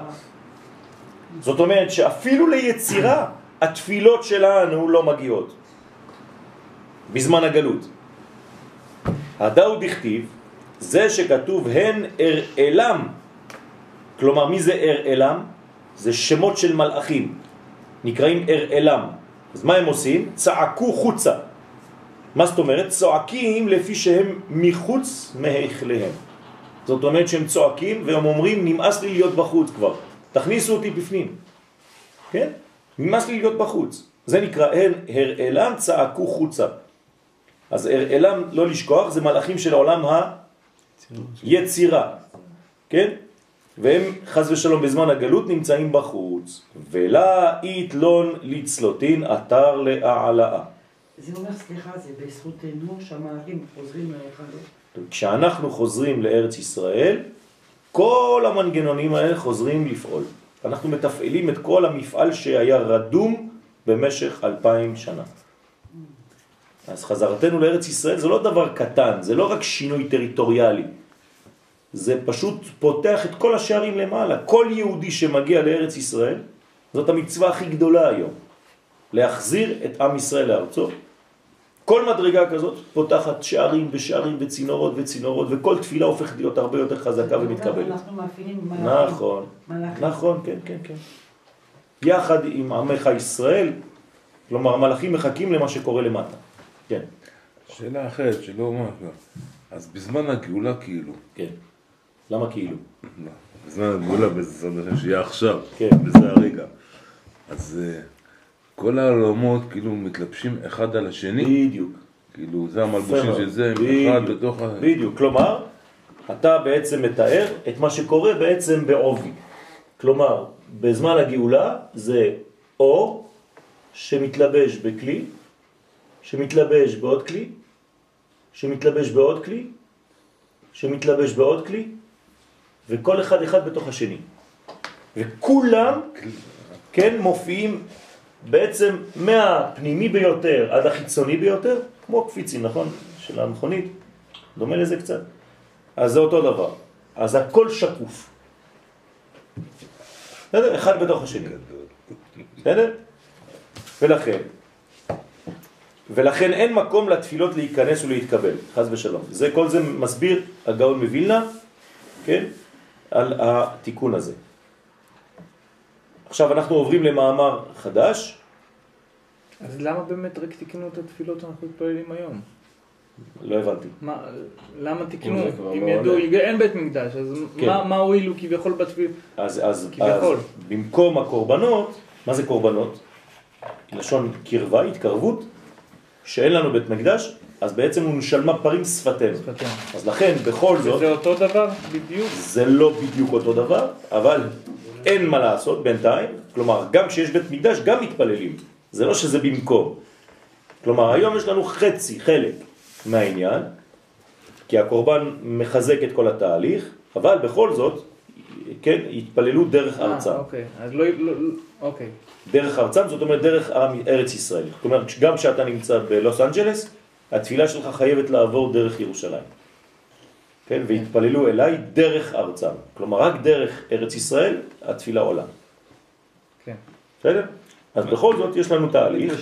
זאת אומרת שאפילו ליצירה התפילות שלנו לא מגיעות. בזמן הגלות. הדאו דכתיב, זה שכתוב הן אראלם, כלומר מי זה אראלם? זה שמות של מלאכים, נקראים אראלם. אז מה הם עושים? צעקו חוצה. מה זאת אומרת? צועקים לפי שהם מחוץ מהיכליהם. זאת אומרת שהם צועקים והם אומרים נמאס לי להיות בחוץ כבר, תכניסו אותי בפנים. כן? נמאס לי להיות בחוץ. זה נקרא הן הראלם צעקו חוצה. אז הראלם, לא לשכוח, זה מלאכים של העולם היצירה. כן? והם חז ושלום בזמן הגלות נמצאים בחוץ. ולה יתלון לצלוטין אתר להעלאה. זה אומר, סליחה, זה בזכותנו שהמערים חוזרים להיכלות. כשאנחנו חוזרים לארץ ישראל, כל המנגנונים האלה חוזרים לפעול. אנחנו מתפעלים את כל המפעל שהיה רדום במשך אלפיים שנה. אז חזרתנו לארץ ישראל זה לא דבר קטן, זה לא רק שינוי טריטוריאלי. זה פשוט פותח את כל השערים למעלה. כל יהודי שמגיע לארץ ישראל, זאת המצווה הכי גדולה היום. להחזיר את עם ישראל לארצו. כל מדרגה כזאת פותחת שערים ושערים וצינורות וצינורות, וכל תפילה הופכת להיות הרבה יותר חזקה ומתקבלת. אנחנו מלאכים. נכון, מלאכים. נכון, כן, כן, כן. יחד עם עמך ישראל, כלומר המלאכים מחכים למה שקורה למטה. כן, שאלה אחרת שלא מה אז בזמן הגאולה כאילו, כן. למה כאילו? לא, בזמן הגאולה בעזרת השם שיהיה עכשיו, כן. בזה הרגע, אז אה, כל העולמות כאילו מתלבשים אחד על השני, בדיוק. כאילו זה המלבושים. של זה. אחד בתוך ה... בדיוק, כלומר, אתה בעצם מתאר את מה שקורה בעצם בעובי. כלומר, בזמן הגאולה זה אור שמתלבש בכלי, שמתלבש בעוד כלי, שמתלבש בעוד כלי, שמתלבש בעוד כלי, וכל אחד אחד בתוך השני. וכולם, כן, מופיעים בעצם מהפנימי ביותר עד החיצוני ביותר, כמו קפיצים, נכון? של המכונית, דומה לזה קצת. אז זה אותו דבר. אז הכל שקוף. בסדר? אחד בתוך השני. בסדר? ולכן, ולכן אין מקום לתפילות להיכנס ולהתקבל, חז ושלום. זה, כל זה מסביר הגאון מווילנה, כן? על התיקון הזה. עכשיו אנחנו עוברים למאמר חדש, אז למה באמת רק תיקנו את התפילות שאנחנו מתפללים היום? לא הבנתי. מה, למה תיקנו? אם לא ידעו. אין בית מקדש, אז כן. מה- מה הועילו כביכול בתפילה? אז, אז, אז כביכול. במקום הקורבנות, מה זה קורבנות? לשון קרבה, התקרבות, שאין לנו בית מקדש, אז בעצם הוא נשלמה פרים שפתנו. שפתנו. אז לכן, בכל זאת, וזה אותו דבר בדיוק? זה לא בדיוק אותו דבר, אבל אין מה לעשות בינתיים. כלומר, גם כשיש בית מקדש, גם מתפללים. זה לא שזה במקום. כלומר, היום יש לנו חצי, חלק מהעניין, כי הקורבן מחזק את כל התהליך, אבל בכל זאת, כן, התפללו דרך אה, ארצם. אוקיי, אז לא, לא, אוקיי. דרך ארצם, זאת אומרת דרך ארץ ישראל. זאת אומרת, גם כשאתה נמצא בלוס אנג'לס, התפילה שלך חייבת לעבור דרך ירושלים. כן? והתפללו אליי דרך ארצם. כלומר, רק דרך ארץ ישראל התפילה עולה. כן. בסדר? אז בכל זאת יש לנו תהליך.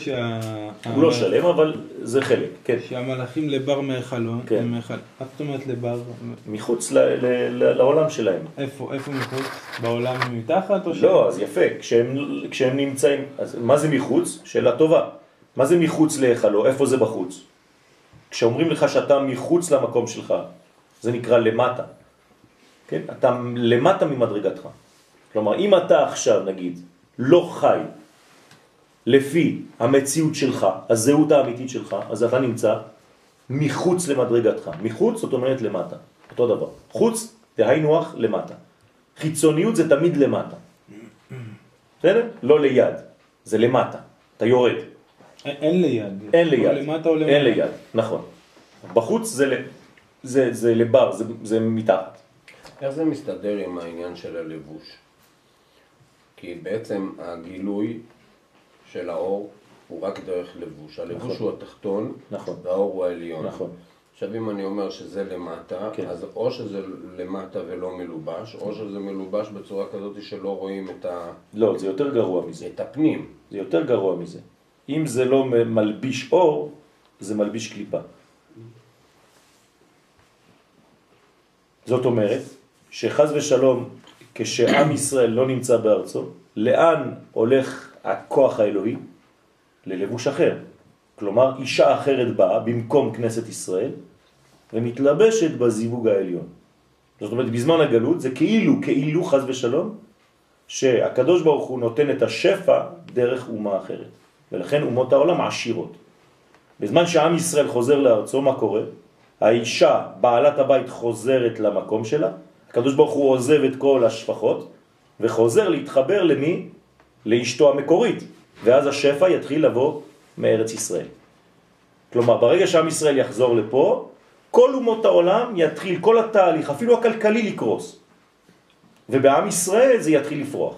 הוא לא שלם, אבל זה חלק, כן. שהמלאכים לבר מהיכלו, כן. מה זאת אומרת לבר? מחוץ ל- ל- ל- לעולם שלהם. איפה, איפה מחוץ? בעולם מתחת או ש... לא, אז יפה, כשהם, כשהם נמצאים, אז מה זה מחוץ? שאלה טובה. מה זה מחוץ להיכלו? איפה זה בחוץ? כשאומרים לך שאתה מחוץ למקום שלך, זה נקרא למטה. כן? אתה למטה ממדרגתך. כלומר, אם אתה עכשיו, נגיד, לא חי לפי המציאות שלך, הזהות האמיתית שלך, אז אתה נמצא מחוץ למדרגתך. מחוץ זאת אומרת למטה, אותו דבר. חוץ, דהיינו אח, למטה. חיצוניות זה תמיד למטה. בסדר? לא ליד, זה למטה. אתה יורד. אין- ליד. אין ליד. או למטה או למטה. אין ליד, נכון. בחוץ זה, זה, זה לבר, זה, זה מתחת. איך זה מסתדר עם העניין של הלבוש? כי בעצם הגילוי של האור הוא רק דרך לבוש. הלבוש נכון. הוא התחתון נכון. והאור הוא העליון. נכון. עכשיו אם אני אומר שזה למטה, כן. אז או שזה למטה ולא מלובש, או שזה מלובש בצורה כזאת שלא רואים את, ה... לא, זה יותר גרוע מזה. את הפנים. זה יותר גרוע מזה. אם זה לא מלביש אור, זה מלביש קליפה. זאת אומרת, שחז ושלום, כשעם ישראל לא נמצא בארצו, לאן הולך הכוח האלוהי? ללבוש אחר. כלומר, אישה אחרת באה במקום כנסת ישראל, ומתלבשת בזיווג העליון. זאת אומרת, בזמן הגלות זה כאילו, כאילו חז ושלום, שהקדוש ברוך הוא נותן את השפע דרך אומה אחרת. ולכן אומות העולם עשירות. בזמן שעם ישראל חוזר לארצו, מה קורה? האישה, בעלת הבית, חוזרת למקום שלה, הקדוש ברוך הוא עוזב את כל השפחות, וחוזר להתחבר למי? לאשתו המקורית. ואז השפע יתחיל לבוא מארץ ישראל. כלומר, ברגע שעם ישראל יחזור לפה, כל אומות העולם יתחיל, כל התהליך, אפילו הכלכלי לקרוס. ובעם ישראל זה יתחיל לפרוח.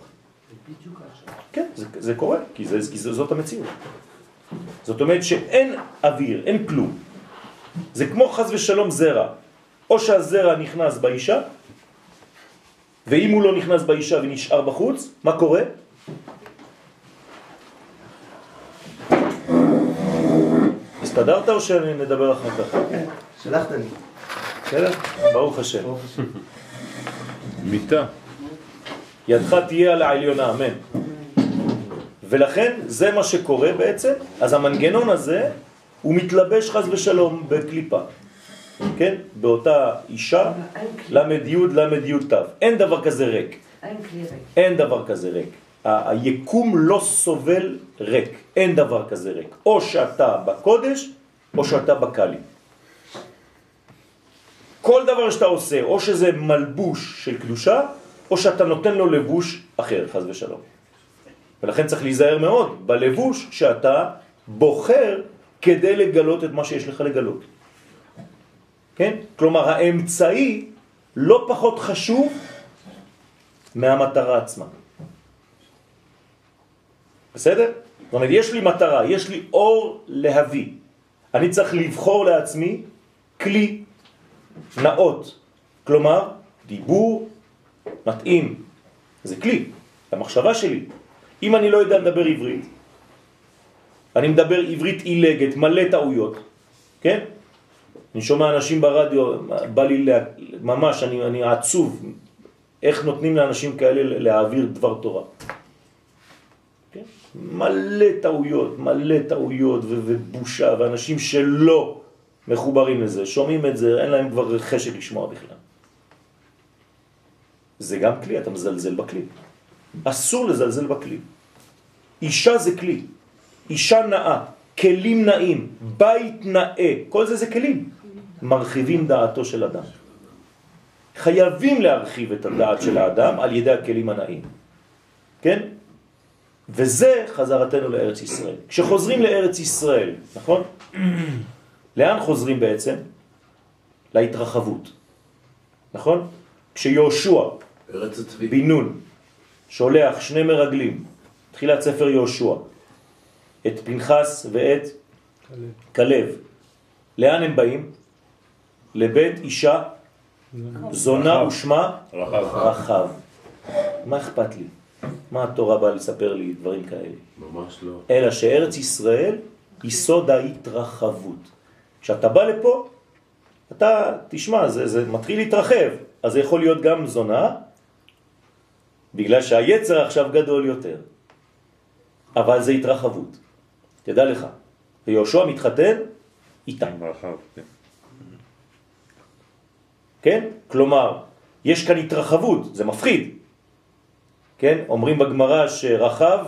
כן, זה, זה קורה, כי, זה, כי זה, זאת המציאות. זאת אומרת שאין אוויר, אין כלום. זה כמו חז ושלום זרע. או שהזרע נכנס באישה, ואם הוא לא נכנס באישה ונשאר בחוץ, מה קורה? הסתדרת או שנדבר אחר כך? שלחת לי. בסדר? ברוך השם. מיטה. ידך תהיה על העליונה, אמן. ולכן זה מה שקורה בעצם, אז המנגנון הזה הוא מתלבש חז ושלום בקליפה, כן? באותה אישה, למד י' למד י' ת'. אין דבר כזה ריק, אין כלי ריק. אין דבר כזה ריק. היקום לא סובל ריק, אין דבר כזה ריק. או שאתה בקודש, או שאתה בקלי. כל דבר שאתה עושה, או שזה מלבוש של קדושה, או שאתה נותן לו לבוש אחר, חז ושלום. ולכן צריך להיזהר מאוד בלבוש שאתה בוחר כדי לגלות את מה שיש לך לגלות. כן? כלומר, האמצעי לא פחות חשוב מהמטרה עצמה. בסדר? זאת אומרת, יש לי מטרה, יש לי אור להביא. אני צריך לבחור לעצמי כלי נאות. כלומר, דיבור מתאים. זה כלי, למחשבה שלי. אם אני לא יודע לדבר עברית, אני מדבר עברית עילגת, מלא טעויות, כן? אני שומע אנשים ברדיו, בא לי לה, ממש, אני, אני עצוב, איך נותנים לאנשים כאלה להעביר דבר תורה. כן? מלא טעויות, מלא טעויות ו- ובושה, ואנשים שלא מחוברים לזה, שומעים את זה, אין להם כבר חשק לשמוע בכלל. זה גם כלי, אתה מזלזל בכלי. אסור לזלזל בכלי. אישה זה כלי, אישה נאה, כלים נאים, בית נאה, כל זה זה כלים. מרחיבים דעתו של אדם. חייבים להרחיב את הדעת של האדם על ידי הכלים הנאים. כן? וזה חזרתנו לארץ ישראל. כשחוזרים לארץ ישראל, נכון? לאן חוזרים בעצם? להתרחבות. נכון? כשיהושע ארץ הצבי. בן נון שולח שני מרגלים, תחילת ספר יהושע, את פנחס ואת כלב. לאן הם באים? לבית אישה זונה ושמה רחב. רחב. מה אכפת לי? מה התורה באה לספר לי דברים כאלה? ממש לא. אלא שארץ ישראל היא סוד ההתרחבות. כשאתה בא לפה, אתה, תשמע, זה, זה מתחיל להתרחב, אז זה יכול להיות גם זונה, בגלל שהיצר עכשיו גדול יותר. אבל זה התרחבות, תדע לך. ויהושע מתחתן איתה, רחב, כן. כן? כלומר, יש כאן התרחבות, זה מפחיד. כן? אומרים בגמרא שרחב